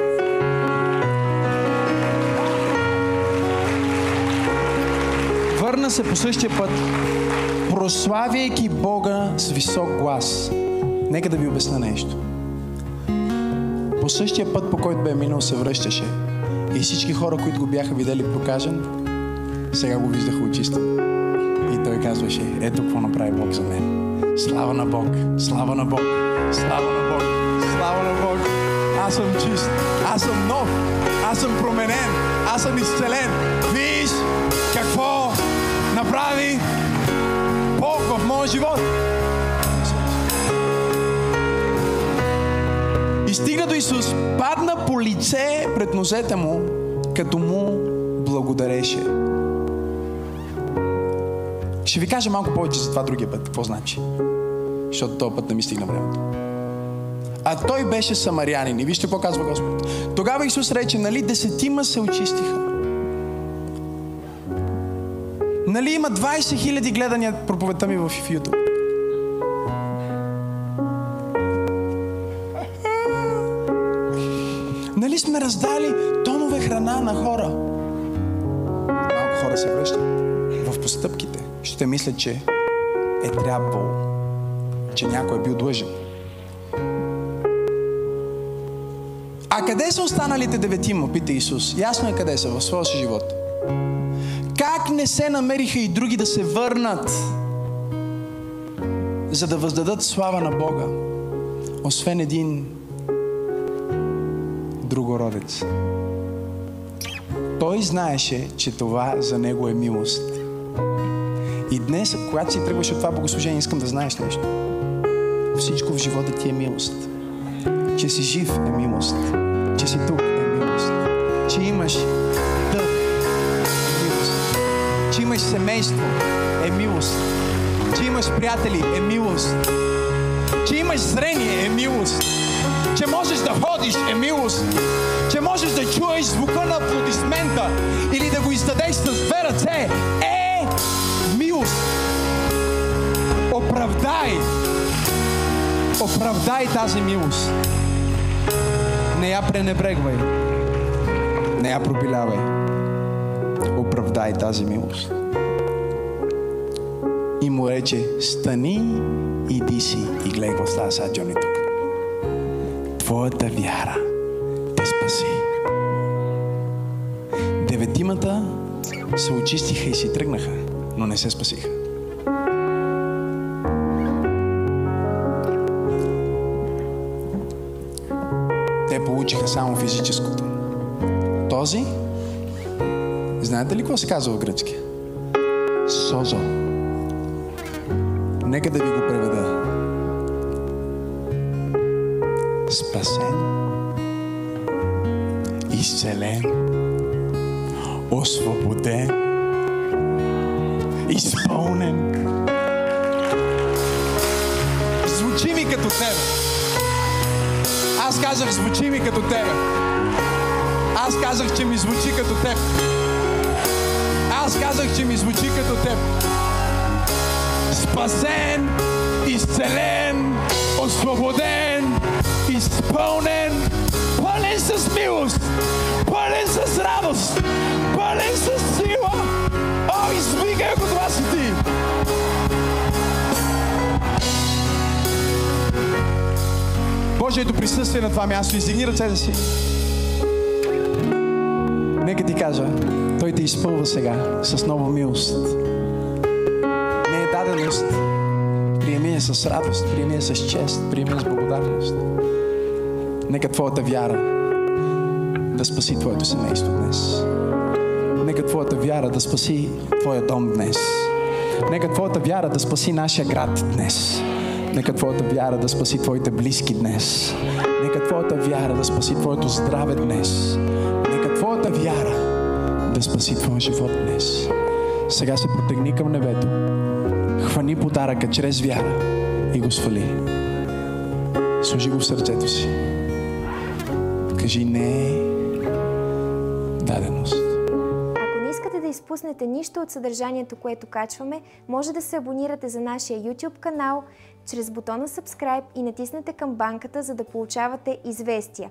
Speaker 1: Върна се по същия път, прославяйки Бога с висок глас. Нека да ви обясна нещо. По същия път, по който бе минал, се връщаше. И всички хора, които го бяха видели прокажен, сега го виждаха очистен. И той казваше, ето какво направи Бог за мен. Слава на Бог, слава на Бог, слава на Бог, слава на Бог. Аз съм чист, аз съм нов, аз съм променен, аз съм изцелен. Виж какво направи Бог в моя живот. И стигна до Исус, падна по лице пред нозете му, като му благодареше. Ще ви кажа малко повече за това другия път. Какво значи? Защото този път не ми стигна времето. А той беше самарянин. И вижте какво казва Господ. Тогава Исус рече, нали десетима се очистиха. Нали има 20 000 гледания проповедта ми в YouTube. Нали сме раздали тонове храна на хора? Малко хора се връщат Ще мислят, че е трябвало, че някой е бил длъжен. А къде са останалите деветима, пита Исус. Ясно е къде са, в своя си живот. Как не се намериха и други да се върнат, за да въздадат слава на Бога, освен един другородец. Той знаеше, че това за него е милост. И днес, когато си тръгваш от това богослужение, искам да знаеш нещо. Всичко в живота ти е милост. Че си жив е милост. Че си тук е милост. Че имаш дъх е милост. Че имаш семейство е милост. Че имаш приятели е милост. Че имаш зрение е милост. Че можеш да ходиш е милост. Че можеш да чуеш звука на аплодисмента или да го издадеш с две ръце Оправдай. Оправдай тази милост. Не я пренебрегвай. Не я пропилявай. Оправдай тази милост. И му рече, стани, иди си. И гледай какво става сега Джони тук. Твоята вяра те спаси. Деветимата се очистиха и си тръгнаха, но не се спасиха. Този, знаете ли какво се казва в гръцки? Созо. Нека да ви го преведа. Спасен, изцелен, освободен, изпълнен. Звучи ми като тебе. Аз казах, звучи ми като тебе. Аз казах, че ми звучи като теб. Аз казах, че ми звучи като теб. Спасен, изцелен, освободен, изпълнен, пълен с милост, пълен с радост, пълен с сила. О, извикай, ако това си ти! Божието присъствие на това място. Издигни ръцете си. Кажа, Той те изпълва сега с нова милост. Не е даденост. Приеми я с радост, приеми я с чест, приеми я с благодарност. Нека Твоята вяра да спаси Твоето семейство днес. Нека Твоята вяра да спаси Твоя дом днес. Нека Твоята вяра да спаси нашия град днес. Нека Твоята вяра да спаси Твоите близки днес. Нека Твоята вяра да спаси Твоето здраве днес. Нека Твоята вяра да спаси Твоя живот днес. Сега се протегни към небето. Хвани подаръка чрез вяра и го свали. Сложи го в сърцето си. Кажи не даденост.
Speaker 3: Ако не искате да изпуснете нищо от съдържанието, което качваме, може да се абонирате за нашия YouTube канал чрез бутона Subscribe и натиснете камбанката, за да получавате известия.